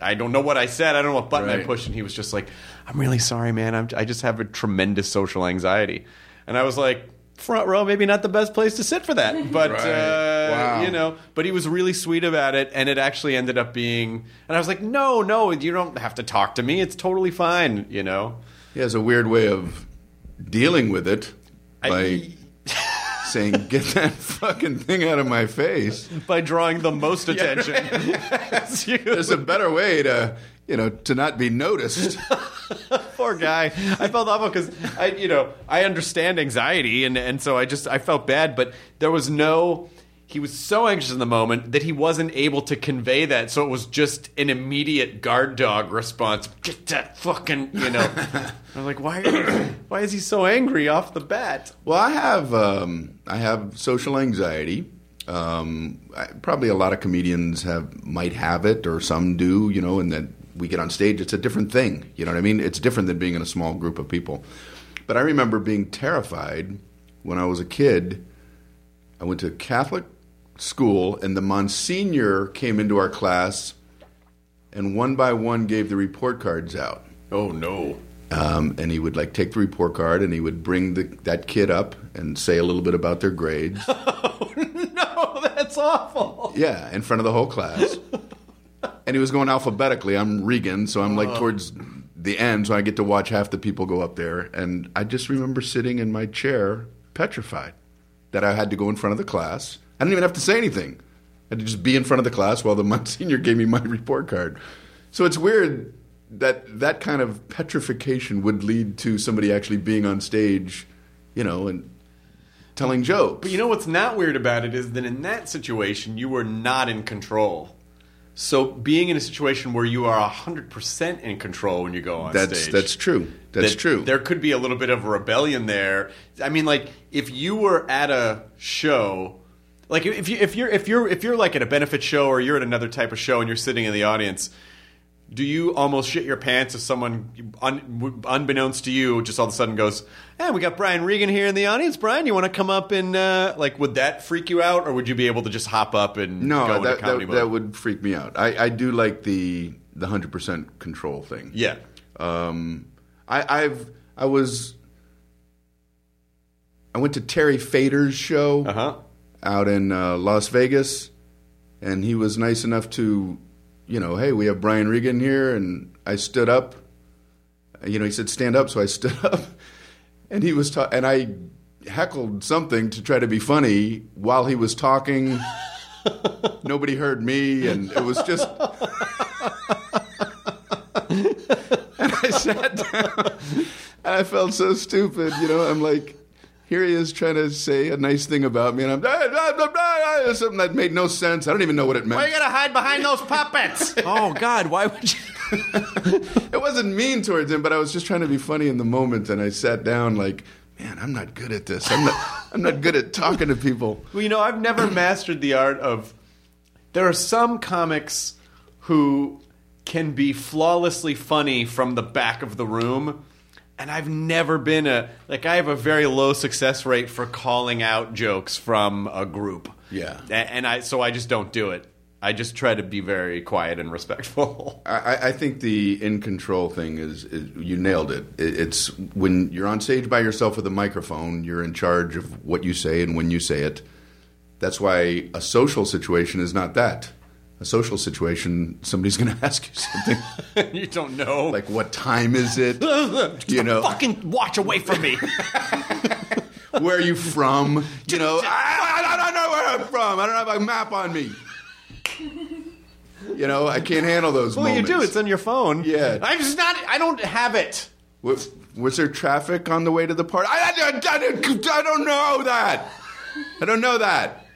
I don't know what I said. I don't know what button I pushed. And he was just like, I'm really sorry, man. I'm, I just have a tremendous social anxiety. And I was like, front row, maybe not the best place to sit for that. But, Right. uh, Wow. you know, but he was really sweet about it. And it actually ended up being, and I was like, no, no, you don't have to talk to me. It's totally fine, you know? he has a weird way of dealing with it. by saying, "Get that fucking thing out of my face." by drawing the most attention. As you- There's a better way to, you know, to not be noticed. Poor guy. I felt awful because I, you know, I understand anxiety, and and so I just I felt bad, but there was no. He was so anxious in the moment that he wasn't able to convey that, so it was just an immediate guard dog response. Get that fucking, you know. I'm like, why? Are why is he so angry off the bat? Well, I have um, I have social anxiety. Um, I, probably a lot of comedians have might have it, or some do. You know, and then we get on stage, it's a different thing. You know what I mean? It's different than being in a small group of people. But I remember being terrified when I was a kid. I went to Catholic school, and the Monsignor came into our class, and one by one gave the report cards out. Oh no. Um, and he would like take the report card and he would bring the, that kid up and say a little bit about their grades. No, that's awful. yeah, in front of the whole class. And he was going alphabetically. I'm Regan, so I'm like uh-huh. towards the end, so I get to watch half the people go up there. And I just remember sitting in my chair, petrified, that I had to go in front of the class. I didn't even have to say anything. I had to just be in front of the class while the Monsignor gave me my report card. So it's weird that that kind of petrification would lead to somebody actually being on stage, you know, and telling jokes. But you know what's not weird about it is that in that situation, you were not in control. So being in a situation where you are 100% in control when you go on that's stage. that's true. That's that true. There could be a little bit of a rebellion there. I mean, like if you were at a show, like if you if you're if you're if you're like at a benefit show or you're at another type of show and you're sitting in the audience, do you almost shit your pants if someone, un, unbeknownst to you, just all of a sudden goes, "Hey, we got Brian Regan here in the audience. Brian, you want to come up and uh, like, would that freak you out, or would you be able to just hop up and no, that, comedy that, that would freak me out. I, I do like the the hundred percent control thing. yeah. Um, I, I've I was I went to Terry Fator's show Uh huh. out in uh, Las Vegas, and he was nice enough to, you know, hey, we have Brian Regan here, and I stood up. You know, he said stand up, so I stood up, and he was ta- and I heckled something to try to be funny while he was talking. Nobody heard me, and it was just. and I sat down, and I felt so stupid. You know, I'm like, here he is trying to say a nice thing about me, and I'm blah, blah, blah, blah, something that made no sense. I don't even know what it meant. Why you gotta hide behind those puppets? oh God, why would you? it wasn't mean towards him, but I was just trying to be funny in the moment, and I sat down like, man, I'm not good at this. I'm not. I'm not good at talking to people. Well, you know, I've never mastered the art of. There are some comics who can be flawlessly funny from the back of the room, and I've never been a like. I have a very low success rate for calling out jokes from a group. Yeah. And I so I just don't do it. I just try to be very quiet and respectful. I, I- think the in control thing is, is you nailed it. it. It's when you're on stage by yourself with a microphone, you're in charge of what you say and when you say it. That's why a social situation is not that. A social situation, somebody's going to ask you something you don't know. like, "What time is it?" You know, fucking watch away from me. where are you from? You know, I, I don't know where I'm from. I don't have a map on me. You know, I can't handle those well, moments. you do. It's on your phone. Yeah. I'm just not. I don't have it. Was, was there traffic on the way to the party? I, I, I- I don't know that. I don't know that.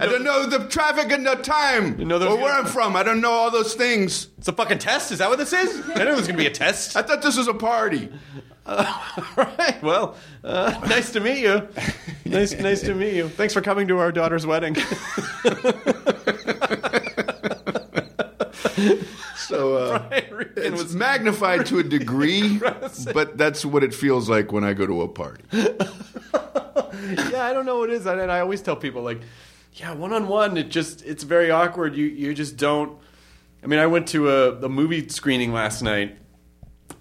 I don't know the traffic and the time know there's or where gonna- I'm from. I don't know all those things. It's a fucking test. Is that what this is? I knew it was gonna be a test. I thought this was a party. All right. Well, uh, nice to meet you. Nice, nice to meet you. Thanks for coming to our daughter's wedding. So uh, it's was- magnified to a degree, but that's what it feels like when I go to a party. yeah, I don't know what it is. And I always tell people like, yeah, one on one, it just it's very awkward. You you just don't. I mean, I went to a, a movie screening last night,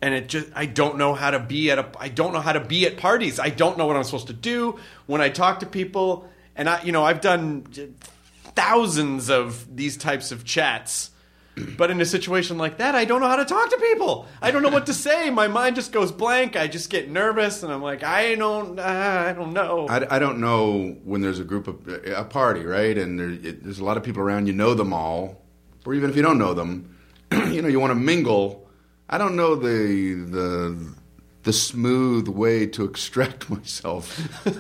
and it just I don't know how to be at a I don't know how to be at parties. I don't know what I'm supposed to do when I talk to people. And I, you know, I've done thousands of these types of chats But in a situation like that, I don't know how to talk to people. I don't know what to say. My mind just goes blank. I just get nervous, and I'm like, I don't, uh, I don't know. I, I don't know when there's a group of a party, right? And there, it, there's a lot of people around. You know them all, or even if you don't know them, you know you want to mingle. I don't know the the the smooth way to extract myself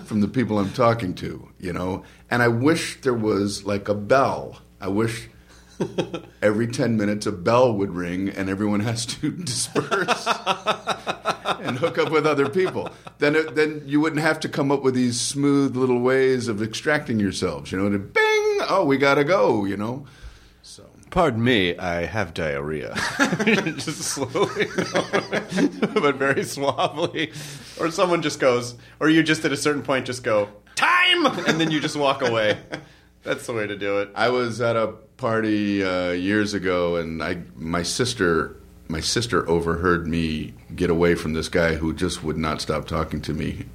from the people I'm talking to. You know, and I wish there was like a bell. I wish every 10 minutes a bell would ring and everyone has to disperse and hook up with other people then it, then you wouldn't have to come up with these smooth little ways of extracting yourselves you know to bing oh we got to go you know so Pardon me, I have diarrhea. just slowly, but very suavely. Or someone just goes, or you just at a certain point just go, time! And then you just walk away. That's the way to do it. I was at a party uh, years ago, and I my sister my sister overheard me get away from this guy who just would not stop talking to me,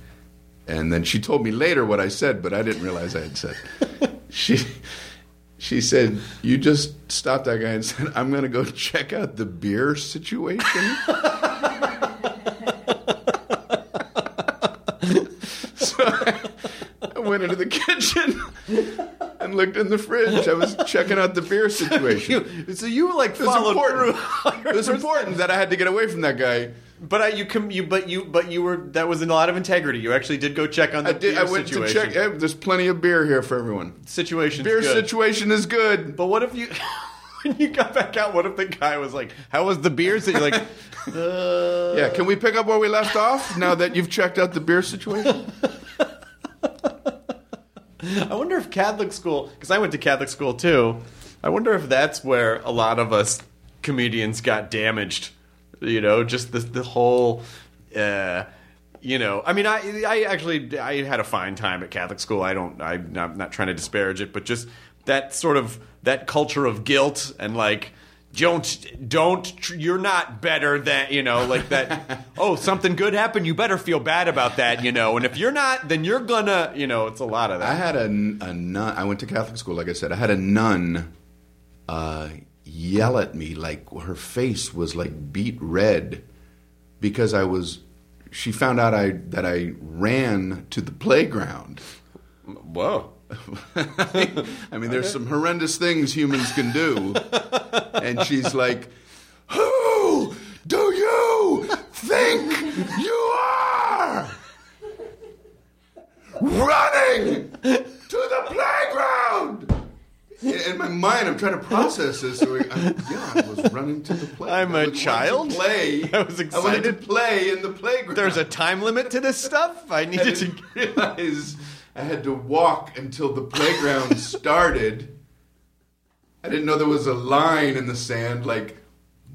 and then she told me later what I said, but I didn't realize I had said. she she said, "You just stopped that guy and said I'm going to go check out the beer situation." so I went into the kitchen and looked in the fridge. I was checking out the beer situation. You, so you were like It was followed important. through. It was important that I had to get away from that guy. But I, you, com- you, but you, but you were. That was a lot of integrity. You actually did go check on the I did. beer I went situation. to check. eh, there's plenty of beer here for everyone. Situation's Beer good. situation is good. But what if you, when you got back out, what if the guy was like, "How was the beers?" That you're like, uh, Yeah, can we pick up where we left off now that you've checked out the beer situation? I wonder if Catholic school, because I went to Catholic school too. I wonder if that's where a lot of us comedians got damaged. You know, just the the whole. Uh, you know, I mean, I I actually I had a fine time at Catholic school. I don't. I'm not, not trying to disparage it, but just that sort of that culture of guilt and like don't don't you're not better than you know like that oh something good happened you better feel bad about that you know and if you're not then you're gonna you know it's a lot of that I had a, a nun. I went to Catholic school, like I said. I had a nun uh, yell at me like her face was like beat red because I was. She found out I that I ran to the playground. whoa I mean, there's some horrendous things humans can do, and she's like, "Who do you think you are?" Running to the playground. In my mind, I'm trying to process this. So I, yeah, I was running to the playground. I'm a I to child? Play. I was I wanted to excited. play in the playground. there's a time limit to this stuff i I needed to didn't realize I had to walk until the playground started. I didn't know there was a line in the sand like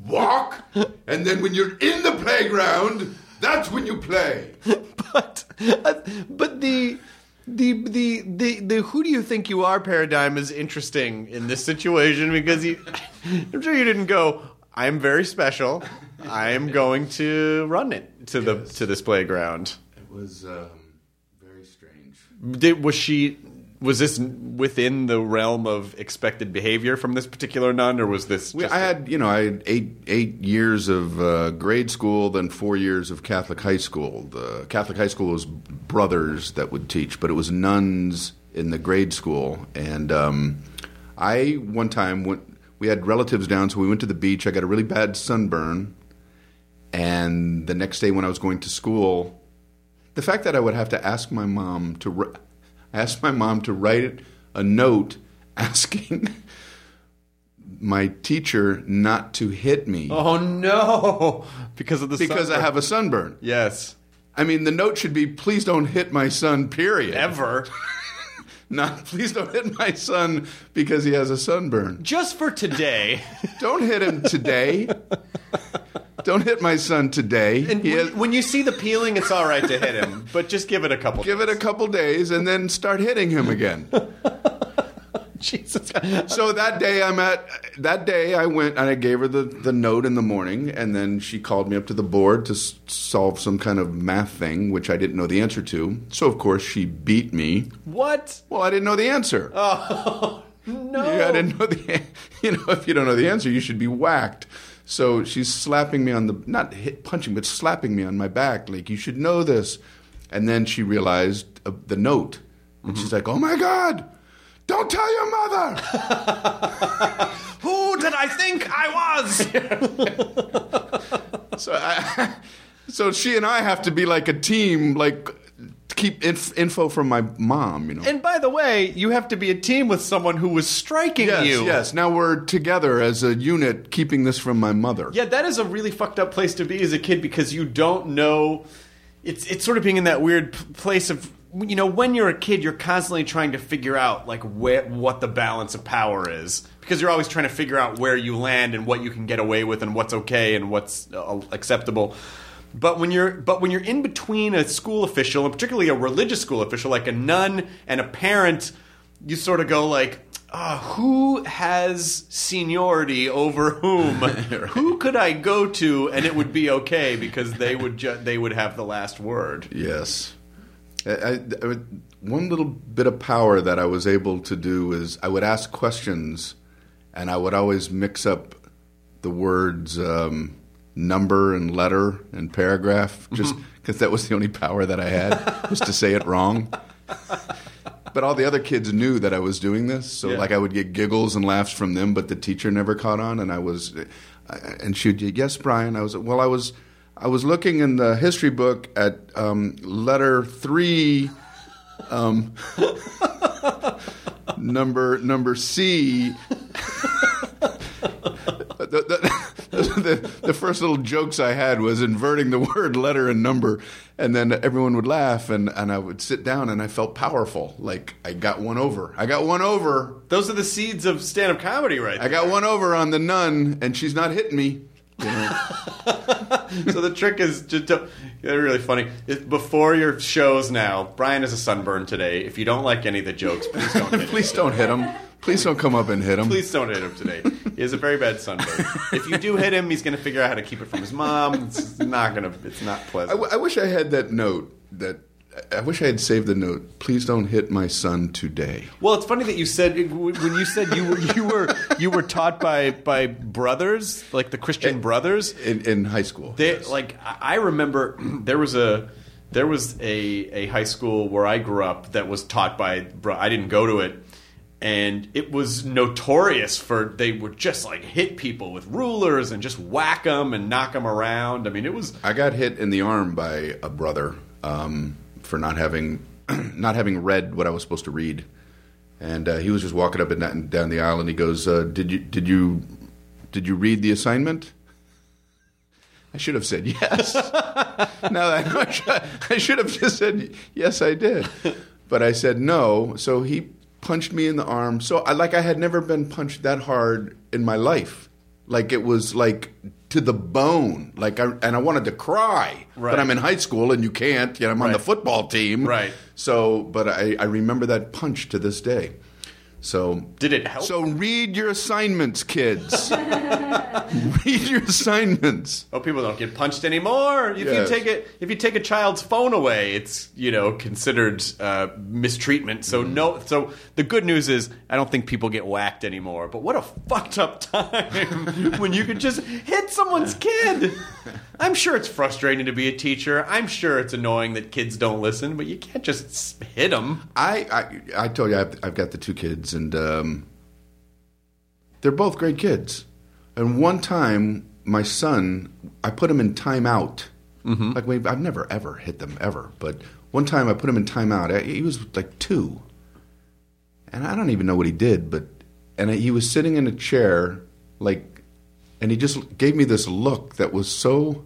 walk, and then when you're in the playground, that's when you play. but uh, but the the the the the who do you think you are paradigm is interesting in this situation because you I'm sure you didn't go I'm very special I'm going to run it to the to this playground It was um. Did, was she was this within the realm of expected behavior from this particular nun or was this I had, you know, I had eight eight years of uh, grade school, then four years of Catholic high school. The Catholic high school was brothers that would teach, but it was nuns in the grade school. And um, I one time went. We had relatives down, so we went to the beach. I got a really bad sunburn, and the next day when I was going to school, the fact that I would have to ask my mom to, I my mom to write a note asking my teacher not to hit me oh no because of the because I have a sunburn. yes I mean, the note should be, "Please don't hit my son." Period. ever Not, please don't hit my son because he has a sunburn. just for today Don't hit him today. don't hit my son today. And when, has- when you see the peeling, it's all right to hit him, but just give it a couple. give it a couple days and then start hitting him again. Jesus. so that day I'm at that day I went and I gave her the, the note in the morning and then she called me up to the board to s- solve some kind of math thing which I didn't know the answer to. So of course she beat me. What? Well, I didn't know the answer. Oh no! I didn't know the you know if you don't know the answer, you should be whacked. So she's slapping me on the not hit, punching, but slapping me on my back, like you should know this. And then she realized uh, the note, and she's like, "Oh my god, don't tell your mother." Who did I think I was? so, I, so she and I have to be like a team, like keep inf- info from my mom. You know. and by the way, you have to be a team with someone who was striking you. yes, you. yes. Now we're together as a unit, keeping this from my mother. Yeah, that is a really fucked up place to be as a kid because you don't know. It's it's sort of being in that weird p- place of you know when you're a kid you're constantly trying to figure out like where what the balance of power is because you're always trying to figure out where you land and what you can get away with and what's okay and what's uh, acceptable. But when you're but when you're in between a school official and particularly a religious school official like a nun and a parent, you sort of go like, uh, who has seniority over whom? Who could I go to and it would be okay because they would ju- they would have the last word. Yes. I, I, I- one little bit of power that I was able to do is I would ask questions, and I would always mix up the words um, number and letter and paragraph, just because that was the only power that I had, was to say it wrong. But all the other kids knew that I was doing this, so Yeah. like I would get giggles and laughs from them, but the teacher never caught on, and I was, I- and she'd yes, Brian. I was well, I was, I was looking in the history book at um, letter three, um, number number C. the, the, the, first little jokes I had was inverting the word letter and number, and then everyone would laugh, and, and I would sit down, and I felt powerful, like I got one over. I got one over. Those are the seeds of stand-up comedy, right? I got one over on the nun, and she's not hitting me. You know? so the trick is just to, they're really funny. It, before your shows now, Brian is a sunburn today. If you don't like any of the jokes, please don't hit him. Please don't hit him. Please don't come up and hit him. Please don't hit him today. He has a very bad sunburn. If you do hit him, he's going to figure out how to keep it from his mom. It's not going to. It's not I, pleasant. w- I wish I had that note. That I wish I had saved the note. Please don't hit my son today. Well, it's funny that you said when you said you were you were you were taught by by brothers like the Christian eh, brothers. In, in high school. They yes. like I I remember there was a there was a a high school where I grew up that was taught by bro- I didn't go to it and it was notorious for they would just like hit people with rulers and just whack them and knock them around. I mean, it was I got hit in the arm by a brother um, for not having not having read what I was supposed to read, and uh, he was just walking up and down, the aisle, and he goes, uh, "Did you did you did you read the assignment?" I should have said yes. should, I should have just said yes, I did, but I said no. So he punched me in the arm. So I, like I had never been punched that hard in my life. Like it was like to the bone. Like I and I wanted to cry, Right. but I'm in high school and you can't. You know, I'm on the football team, Right. So, but I, I remember that punch to this day. So Did it help? So read your assignments, kids. read your assignments. Oh, people don't get punched anymore. If Yes. you take it, if you take a child's phone away, it's you know considered uh, mistreatment. So Mm. no. So the good news is, I don't think people get whacked anymore. But what a fucked up time when you could just hit someone's kid. I'm sure it's frustrating to be a teacher. I'm sure it's annoying that kids don't listen, but you can't just hit them. I, I I told you I've, I've got the two kids, and um, they're both great kids. And one time, my son, I put him in timeout. Mm-hmm. Like I've never ever hit them ever, but one time I put him in timeout. I- He was like two, and I don't even know what he did, but and he was sitting in a chair, like, and he just gave me this look that was so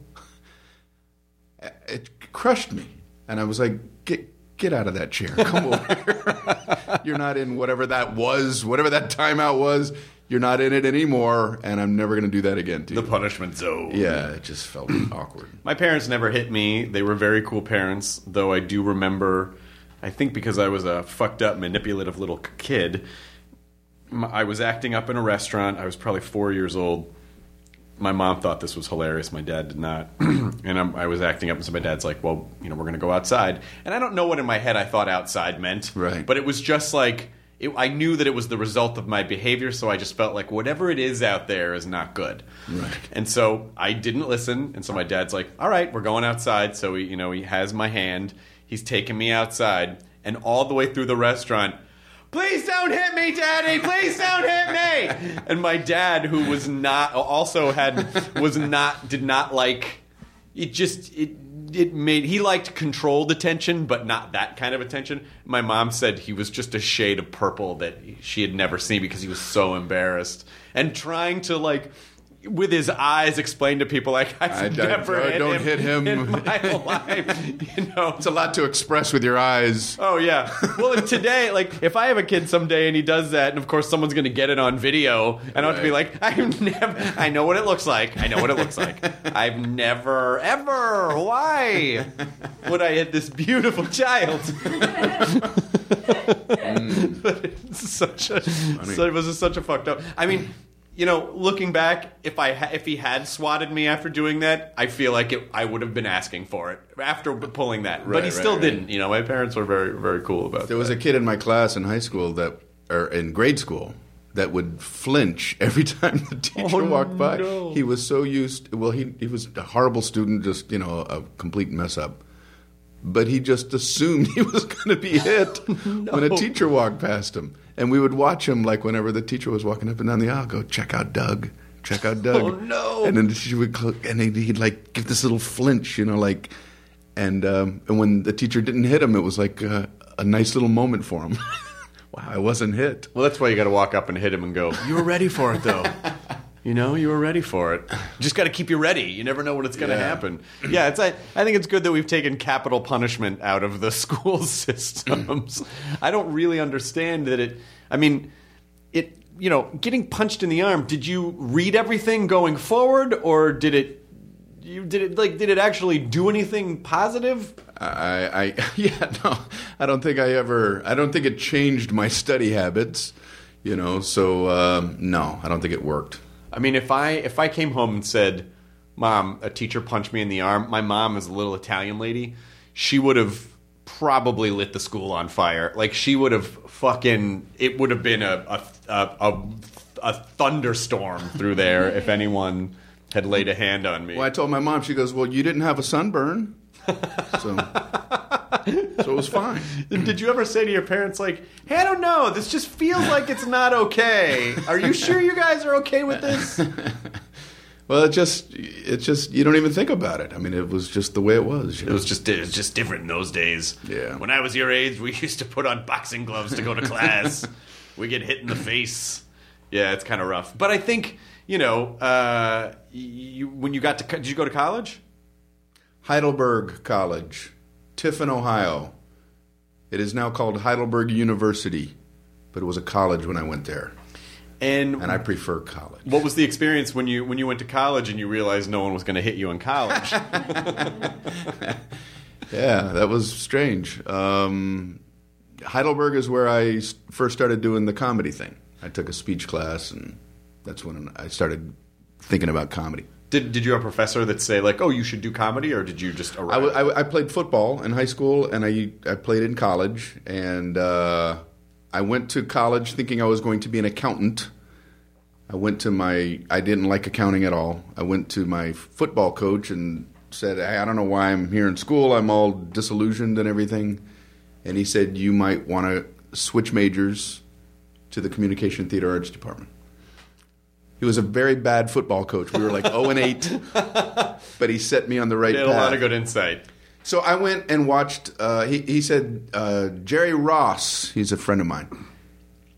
it crushed me. And I was like, get get out of that chair. Come over. You're not in whatever that was, whatever that timeout was. You're not in it anymore, and I'm never going to do that again to you. The punishment zone. yeah, it just felt awkward. My parents never hit me. They were very cool parents, though I do remember, I think because I was a fucked up, manipulative little kid, I was acting up in a restaurant. I was probably four years old. My mom thought this was hilarious. My dad did not. and I'm, I was acting up, and so my dad's like, well, you know, we're going to go outside. And I don't know what in my head I thought outside meant. Right. But it was just like, it, I knew that it was the result of my behavior, so I just felt like whatever it is out there is not good. Right. And so I didn't listen, and so my dad's like, "All right, we're going outside." So he, you know, he has my hand. He's taking me outside, and all the way through the restaurant. Please don't hit me, Daddy. Please don't hit me. And my dad, who was not, also had, was not, did not like. It just it it made he liked controlled attention, but not that kind of attention. My mom said he was just a shade of purple that she had never seen because he was so embarrassed and trying to like. With his eyes, explain to people like I've I- I- never I hit don't him hit him. in my life. You know, It's a lot to express with your eyes. Oh yeah. Well, and today, like, if I have a kid someday and he does that, and of course someone's going to get it on video, and I'll have to be like, I've never, I know what it looks like. I know what it looks like. I've never, ever, why would I hit this beautiful child? Mm. But it's such a, so it was just such a fucked up. I mean. You know, looking back, if I ha- if he had swatted me after doing that, I feel like it, I would have been asking for it after pulling that. but he right, still right. didn't. You know, my parents were very very cool about that. There that. was a kid in my class in high school that, or in grade school, that would flinch every time the teacher Oh, walked by. no. He was so used. Well, he he was a horrible student, just you know, a complete mess up. But he just assumed he was going to be hit when a teacher walked past him, and we would watch him like whenever the teacher was walking up and down the aisle, go check out Doug. Check out Doug. Oh, no. And then she would, cl- and he'd, he'd like give this little flinch, you know, like, and um, and when the teacher didn't hit him, it was like uh, a nice little moment for him. wow, I wasn't hit. Well, that's why you got to walk up and hit him and go. You were ready for it, though. You know, you were ready for it. Just got to keep you ready. You never know when it's going to Yeah. happen. Yeah, it's. I, I think it's good that we've taken capital punishment out of the school systems. I don't really understand that it. I mean, it. You know, getting punched in the arm. Did you read everything going forward, or did it? You did it like? Did it actually do anything positive? I, I yeah no, I don't think I ever. I don't think it changed my study habits. You know, so um, no, I don't think it worked. I mean, if I if I came home and said, "Mom, a teacher punched me in the arm," my mom is a little Italian lady. She would have probably lit the school on fire. Like she would have fucking. It would have been a a a, a, a thunderstorm through there if anyone had laid a hand on me. Well, I told my mom. She goes, "Well, you didn't have a sunburn, so so it was fine." Did you ever say to your parents like, "Hey, I don't know. This just feels like it's not okay. Are you sure you guys are okay with this?" Well, it just it just you don't even think about it. I mean, it was just the way it was. It know? was just it was just different in those days. Yeah. When I was your age, we used to put on boxing gloves to go to class. we get hit in the face. Yeah, it's kind of rough. But I think you know, uh, you when you got to did you go to college? Heidelberg College, Tiffin, Ohio. It is now called Heidelberg University, but it was a college when I went there, And, and I prefer college. what was the experience when you when you went to college and you realized no one was going to hit you in college? Yeah, that was strange. Um, Heidelberg is where I first started doing the comedy thing. I took a speech class, and that's when I started thinking about comedy. Did did you have a professor that say like, "Oh, you should do comedy," or did you just I, arrive? w- I w- I played football in high school, and I I played in college, and uh, I went to college thinking I was going to be an accountant. I went to my I didn't like accounting at all. I went to my football coach and said, hey, I don't know why I'm here in school. I'm all disillusioned and everything. And he said, you might want to switch majors to the communication theater arts department. He was a very bad football coach. We were like 0 and 8, but he set me on the right had path. a lot of good insight. So I went and watched. Uh, he, he said uh, Jerry Ross. He's a friend of mine.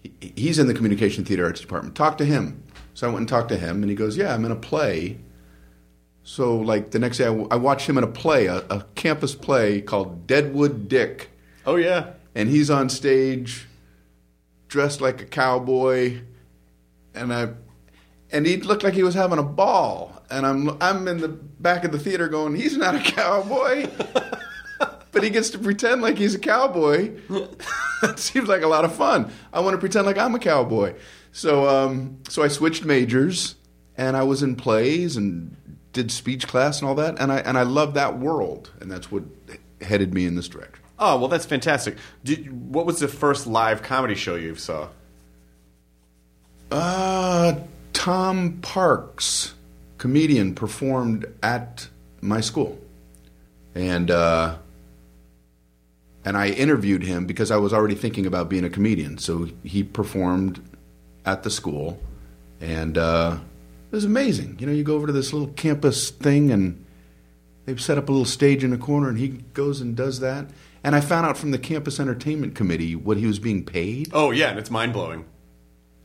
He, he's in the communication theater arts department. Talk to him. So I went and talked to him, and he goes, "Yeah, I'm in a play." So like the next day, I, w- I watched him in a play, a, a campus play called Deadwood Dick, Oh yeah. and he's on stage, dressed like a cowboy, and I, and he looked like he was having a ball, and I'm I'm in the back of the theater going, he's not a cowboy, but he gets to pretend like he's a cowboy. that seems like a lot of fun. I want to pretend like I'm a cowboy, so um, so I switched majors, and I was in plays and did speech class and all that, and I and I love that world, and that's what headed me in this direction. Oh well, that's fantastic. Did, what was the first live comedy show you saw? Uh, Tom Parks, comedian, performed at my school, and uh, and I interviewed him because I was already thinking about being a comedian. So he performed at the school, and uh, it was amazing. You know, you go over to this little campus thing, and they've set up a little stage in a corner, and he goes and does that. And I found out from the campus entertainment committee what he was being paid Oh yeah, and it's mind blowing.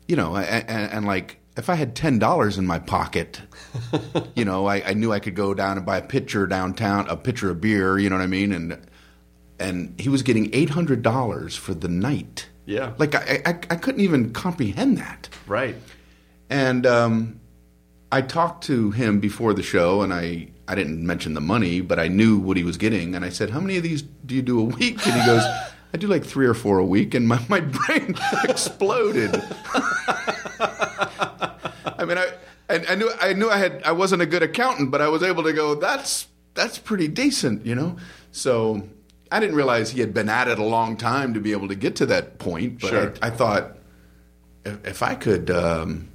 you know, and, and like if I had ten dollars in my pocket, you know, I, I knew I could go down and buy a pitcher downtown, a pitcher of beer. You know what I mean? And and he was getting eight hundred dollars for the night. Yeah. like I, I I couldn't even comprehend that. Right. And um, I talked to him before the show, and I I didn't mention the money, but I knew what he was getting, and I said, "How many of these do you do a week?" And he goes. I do like three or four a week, and my, my brain exploded. I knew I knew I had I wasn't a good accountant, but I was able to go. That's that's pretty decent, you know. So I didn't realize he had been at it a long time to be able to get to that point. But Sure. I, I thought if, if I could, um,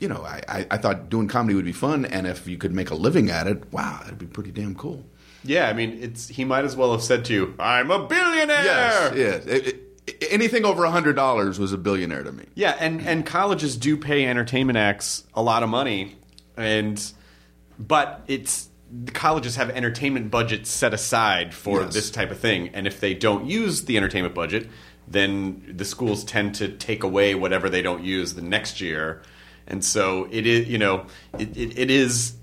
you know, I, I, I thought doing comedy would be fun, and if you could make a living at it, wow, that'd be pretty damn cool. Yeah, I mean, it's he might as well have said to you, "I'm a billionaire." Yes, yes. It- it- anything over a hundred dollars was a billionaire to me. Yeah, and and colleges do pay entertainment acts a lot of money, and but it's the colleges have entertainment budgets set aside for Yes. this type of thing, and if they don't use the entertainment budget, then the schools tend to take away whatever they don't use the next year, and so it is you know it, it, it is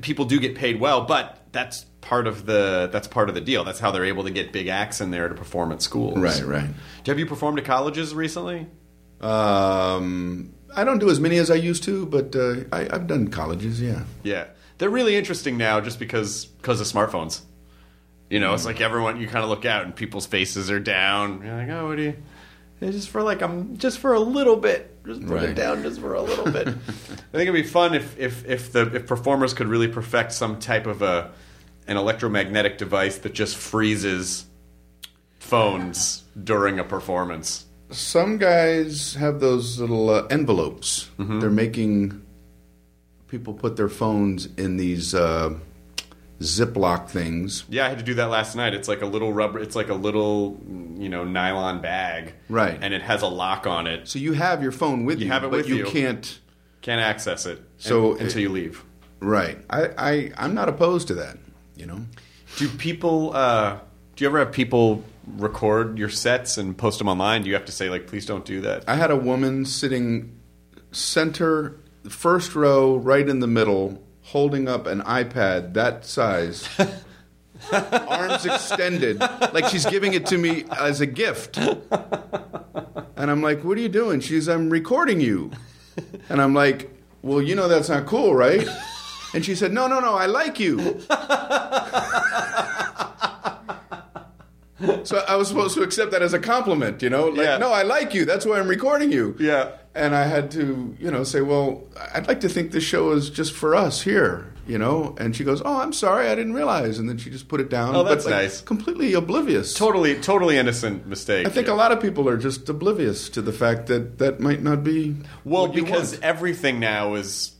people do get paid well, but that's part of the that's part of the deal. That's how they're able to get big acts in there to perform at schools. Right, right. Have you performed at colleges recently? Um, I don't do as many as I used to, but uh, I, I've done colleges. Yeah. Yeah, they're really interesting now, just because because of smartphones. You know, it's like everyone you kind of look out and people's faces are down. You're like, oh, what do you? It's just for like I'm just for a little bit, just put it down just for a little bit. I think it'd be fun if if if the if performers could really perfect some type of a an electromagnetic device that just freezes phones during a performance. Some guys have those little uh, envelopes. They're making people put their phones in these uh, Ziploc things. Yeah, I had to do that last night. It's like a little rubber. It's like a little, you know, nylon bag, Right. And it has a lock on it. So you have your phone with You you, have it but with you you. can't. Can't access it. So un- until you leave. Right. I, I I'm not opposed to that. You know. Do people? Uh, do you ever have people record your sets and post them online? Do you have to say like, please don't do that? I had a woman sitting center, first row, right in the middle, holding up an iPad that size, arms extended, like she's giving it to me as a gift. And I'm like, "What are you doing?" She's, "I'm recording you." And I'm like, "Well, you know that's not cool, right?" And she said, "No, no, no, I like you." So I was supposed to accept that as a compliment, you know? Like, Yeah. no, I like you. That's why I'm recording you. Yeah. And I had to, you know, say, well, I'd like to think this show is just for us here, you know? And she goes, oh, I'm sorry, I didn't realize. And then she just put it down. Oh, that's but, like, nice. Completely oblivious. Totally, totally innocent mistake. I think a lot of people are just oblivious to the fact that that might not be Well, because want. everything now is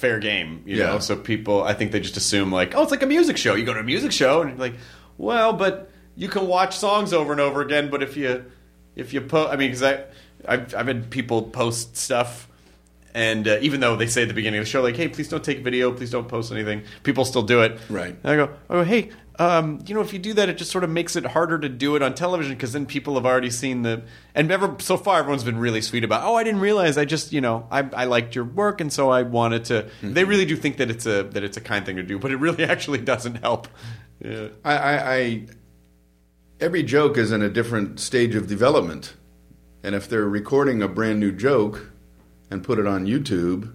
fair game, you Yeah. know. So people, I think they just assume like, oh, it's like a music show. You go to a music show, and you're like, well, but you can watch songs over and over again. But if you, if you post, I mean, because I, I've, I've had people post stuff. And uh, even though they say at the beginning of the show, like, "Hey, please don't take video, please don't post anything," people still do it. Right. And I go, "Oh, hey, um, you know, if you do that, it just sort of makes it harder to do it on television because then people have already seen the." And ever so far, everyone's been really sweet about. Oh, I didn't realize. I just, you know, I, I liked your work, and so I wanted to. They really do think that it's a that it's a kind thing to do, but it really actually doesn't help. Yeah. I, I, I every joke is in a different stage of development, and if they're recording a brand new joke and put it on YouTube,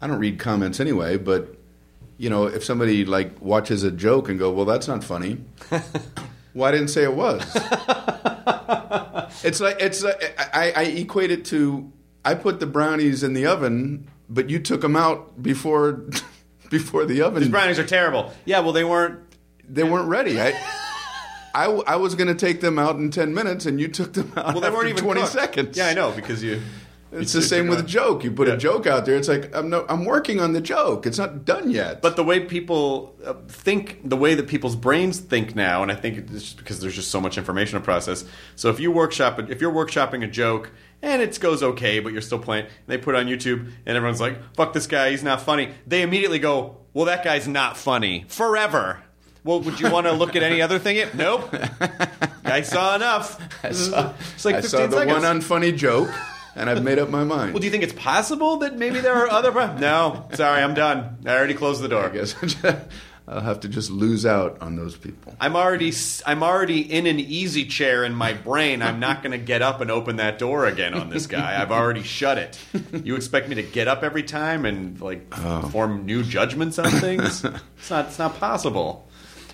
I don't read comments anyway. But you know, if somebody like watches a joke and go, "Well, that's not funny," why didn't say it was? it's like it's like, I, I equate it to I put the brownies in the oven, but you took them out before before the oven. These brownies are terrible. Yeah, well, they weren't. they weren't ready. I I was going to take them out in 10 minutes, and you took them out Well, they weren't even 20 cooked. seconds. Yeah, I know because you. It's the same with a joke. You put Yeah. a joke out there, it's like, I'm, no, I'm working on the joke. It's not done yet. But the way people uh, think, the way that people's brains think now, and I think it's just because there's just so much information to process. So if you workshop, if you're workshopping a joke and it goes okay, but you're still playing, and they put it on YouTube, and everyone's like, "Fuck this guy, he's not funny." They immediately go, "Well, that guy's not funny forever." Well, would you want to look at any other thing? Nope. I saw enough. it's like 15 I saw the seconds. one unfunny joke, and I've made up my mind. well, do you think it's possible that maybe there are other? Pro- no, sorry, I'm done. I already closed the door. I guess I'll have to just lose out on those people. I'm already I'm already in an easy chair in my brain. I'm not going to get up and open that door again on this guy. I've already shut it. You expect me to get up every time and like Oh. form new judgments on things? It's not. It's not possible.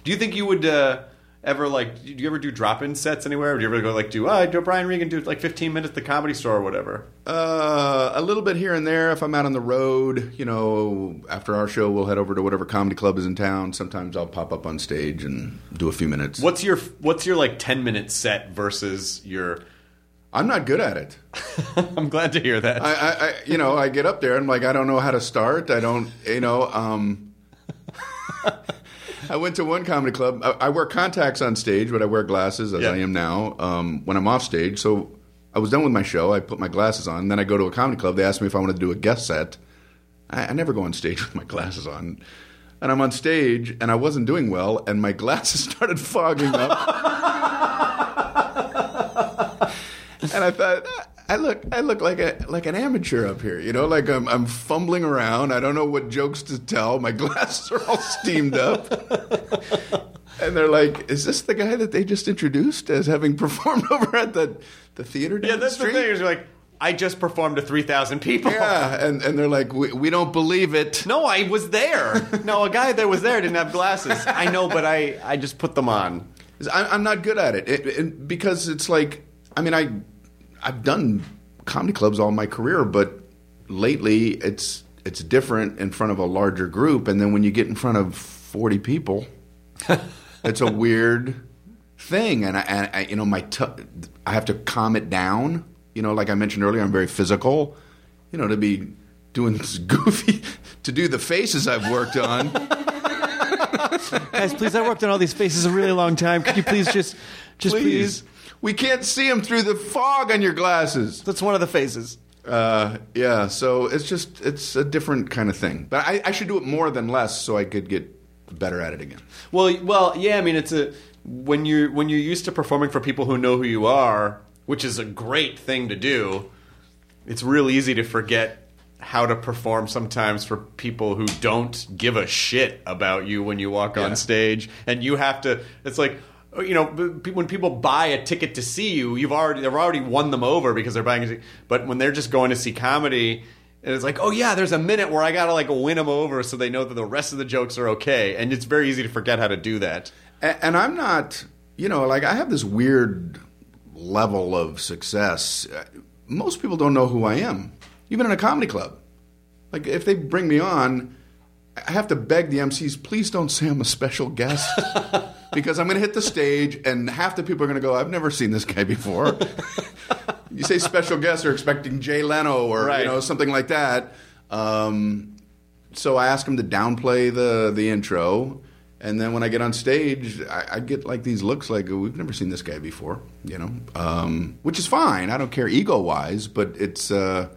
Do you think you would uh, ever like? Do you ever do drop-in sets anywhere? Or do you ever go like do? Oh, I do Brian Regan do like 15 minutes at the comedy store or whatever? Uh, a little bit here and there. If I'm out on the road, you know, after our show, we'll head over to whatever comedy club is in town. Sometimes I'll pop up on stage and do a few minutes. What's your What's your like 10 minute set versus your? I'm not good at it. I'm glad to hear that. I, I, I, you know, I get up there and I'm like, I don't know how to start. I don't, you know. Um, I went to one comedy club. I, I wear contacts on stage, but I wear glasses as Yeah. I am now um, when I'm off stage. So I was done with my show. I put my glasses on. Then I go to a comedy club. They asked me if I wanted to do a guest set. I, I never go on stage with my glasses on. And I'm on stage, and I wasn't doing well, and my glasses started fogging up. and I thought, I look, I look like a like an amateur up here, you know, like I'm I'm fumbling around. I don't know what jokes to tell. My glasses are all steamed up, and they're like, "Is this the guy that they just introduced as having performed over at the the theater down yeah, that's the the street?" thing. Is you're like, I just performed to 3,000 people. Yeah, and and they're like, "We, we don't believe it." No, I was there. No, a guy that was there didn't have glasses. I know, but I, I just put them on. I'm, I'm not good at it. It, it because it's like I mean I I've done comedy clubs all my career, but lately it's it's different in front of a larger group, and then when you get in front of 40 people, it's a weird thing, and I, and I you know my t- I have to calm it down. You know, like I mentioned earlier, I'm very physical. You know, to be doing this goofy to do the faces I've worked on. Guys, please, I worked on all these faces a really long time. Could you please just, just Please. We can't see them through the fog on your glasses. That's one of the phases. Uh, yeah, so it's just it's a different kind of thing. But I, I should do it more than less so I could get better at it again. Well, well, yeah. I mean, it's a when you're when you're used to performing for people who know who you are, which is a great thing to do. It's real easy to forget how to perform sometimes for people who don't give a shit about you when you walk Yeah. on stage, and you have to. It's like. You know, when people buy a ticket to see you, you've already they've already won them over because they're buying. But when they're just going to see comedy, and it's like, oh yeah, there's a minute where I gotta like win them over so they know that the rest of the jokes are okay, and it's very easy to forget how to do that. And, and I'm not, you know, like I have this weird level of success. Most people don't know who I am, even in a comedy club. Like if they bring me on, I have to beg the MCs, please don't say I'm a special guest. because I'm going to hit the stage and half the people are going to go, I've never seen this guy before. you say special guest, they're expecting Jay Leno or Right. you know something like that. Um, so I ask them to downplay the the intro, and then when I get on stage, I, I get like these looks like we've never seen this guy before, you know, um, which is fine. I don't care ego wise, but it's uh,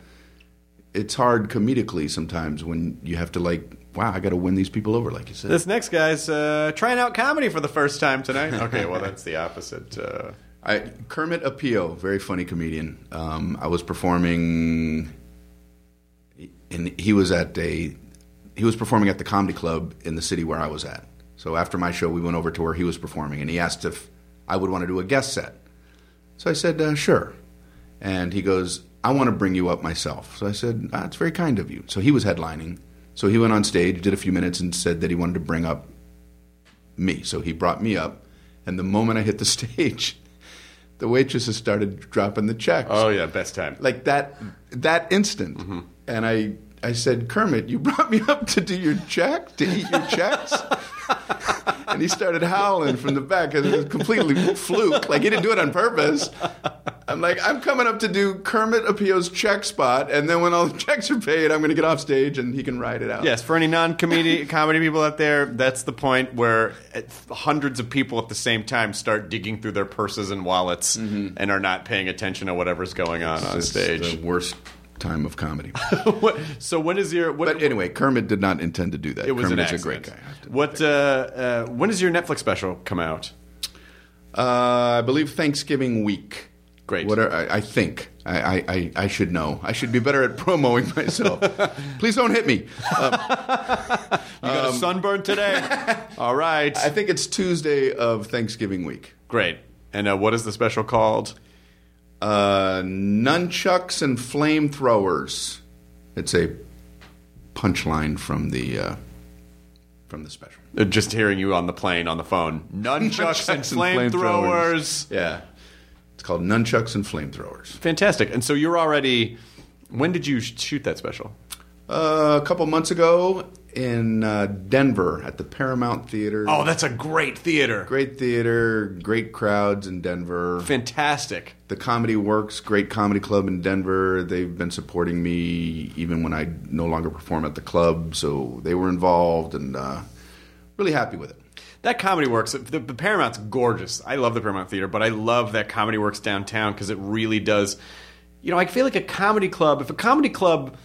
it's hard comedically sometimes when you have to like, wow, I got to win these people over, like you said. This next guy's uh, trying out comedy for the first time tonight. Okay, well that's the opposite. Uh, I, Kermit Apio, very funny comedian. Um, I was performing, and he was at a, he was performing at the comedy club in the city where I was at. So after my show, we went over to where he was performing, and he asked if I would want to do a guest set. So I said, uh, sure. And he goes, I want to bring you up myself. So I said, ah, that's very kind of you. So he was headlining. So he went on stage, did a few minutes, and said that he wanted to bring up me. So he brought me up. And the moment I hit the stage, the waitresses started dropping the checks. oh yeah, best time. Like that that instant. Mm-hmm. And I I said, Kermit, you brought me up to do your check, to eat your checks? and he started howling from the back, it was completely fluke. Like he didn't do it on purpose. I'm like, I'm coming up to do Kermit Apio's check spot, and then when all the checks are paid, I'm going to get off stage and he can ride it out. Yes, for any non-comedy comedy people out there, that's the point where hundreds of people at the same time start digging through their purses and wallets and are not paying attention to whatever's going on on It's stage. the worst time of comedy. What- so when is your what? But anyway, Kermit did not intend to do that. it was Kermit an is a great guy. What? Uh, uh, when does your Netflix special come out? Uh, I believe Thanksgiving week. Great. What are, I, I think I, I, I, should know. I should be better at promoting myself. Please don't hit me. You got a sunburn today. All right, Um, I think it's Tuesday of Thanksgiving week. great. And uh, what is the special called? Uh, nunchucks and flamethrowers. It's a punchline from the uh, from the special. Uh, Just hearing you on the plane on the phone. Nunchucks and flamethrowers. Yeah, called nunchucks and flamethrowers. Fantastic. And so you're already. When did you shoot that special? Uh, a couple months ago in uh, Denver at the Paramount Theater. Oh, that's a great theater. great theater, great crowds in Denver. Fantastic. The Comedy Works, great comedy club in Denver. They've been supporting me even when I no longer perform at the club, so they were involved and uh, really happy with it. That Comedy Works, the, the Paramount's gorgeous. I love the Paramount Theater, but I love that Comedy Works downtown because it really does. You know, I feel like a comedy club. If a comedy club,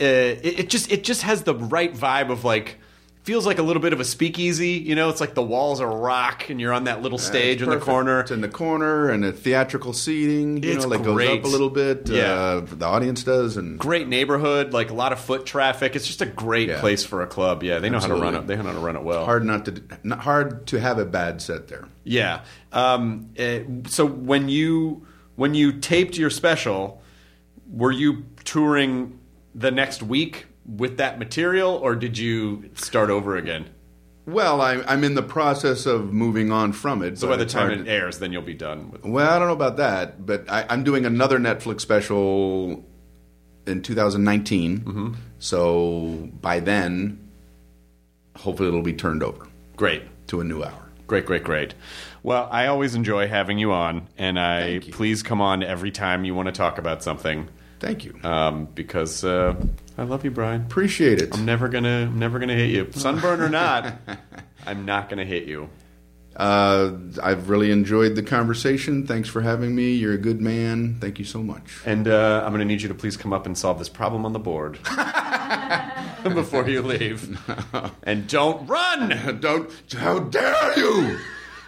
uh, it, it just it just has the right vibe of like feels like a little bit of a speakeasy. You know, it's like the walls are rock and you're on that little stage in the corner. It's in the corner and a theatrical seating, you It's know, like great. goes up a little bit. Yeah. Uh, the audience does, and Great neighborhood, like a lot of foot traffic. It's just a great Yeah. place for a club. Yeah, they know how to run it. They know how to run it well. hard not to not hard to have a bad set there. Yeah. Um, eh, so when you when you taped your special, were you touring the next week with that material, or did you start over again? Well, I'm I'm in the process of moving on from it. So by the time it airs, then you'll be done with. Well, I don't know about that, but I, I'm doing another Netflix special in 2019. Mm-hmm. So by then, hopefully, it'll be turned over Great. to a new hour. Great, great, great. Well, I always enjoy having you on, and I please come on every time you want to talk about something, Thank you. um, because uh, I love you, Brian. Appreciate it. I'm never gonna, I'm never gonna hit you, sunburn or not. I'm not gonna hit you. Uh, I've really enjoyed the conversation. Thanks for having me. You're a good man. Thank you so much. And uh, I'm going to need you to please come up and solve this problem on the board before you leave. And don't run! Don't. How dare you?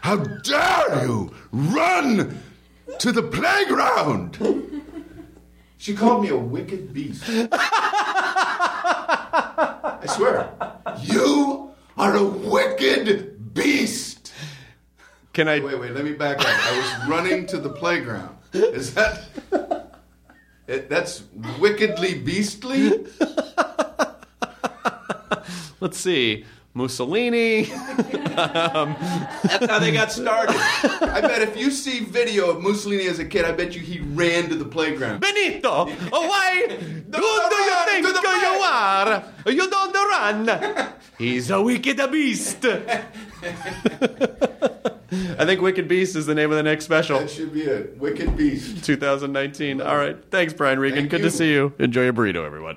How dare you run to the playground? She called me a wicked beast. I swear. You are a wicked beast. Can I? Wait, wait, let me back up. I was running to the playground. Is that. It, that's wickedly beastly? Let's see. Mussolini. Um, That's how they got started. I bet if you see video of Mussolini as a kid, I bet you he ran to the playground. Benito! Oh, why? Who do you think you are? You don't run. He's a wicked beast. I think Wicked Beast is the name of the next special. That should be a wicked beast. 2019. All right. Thanks, Brian Regan. Thank Good you. to see you. Enjoy your burrito, everyone.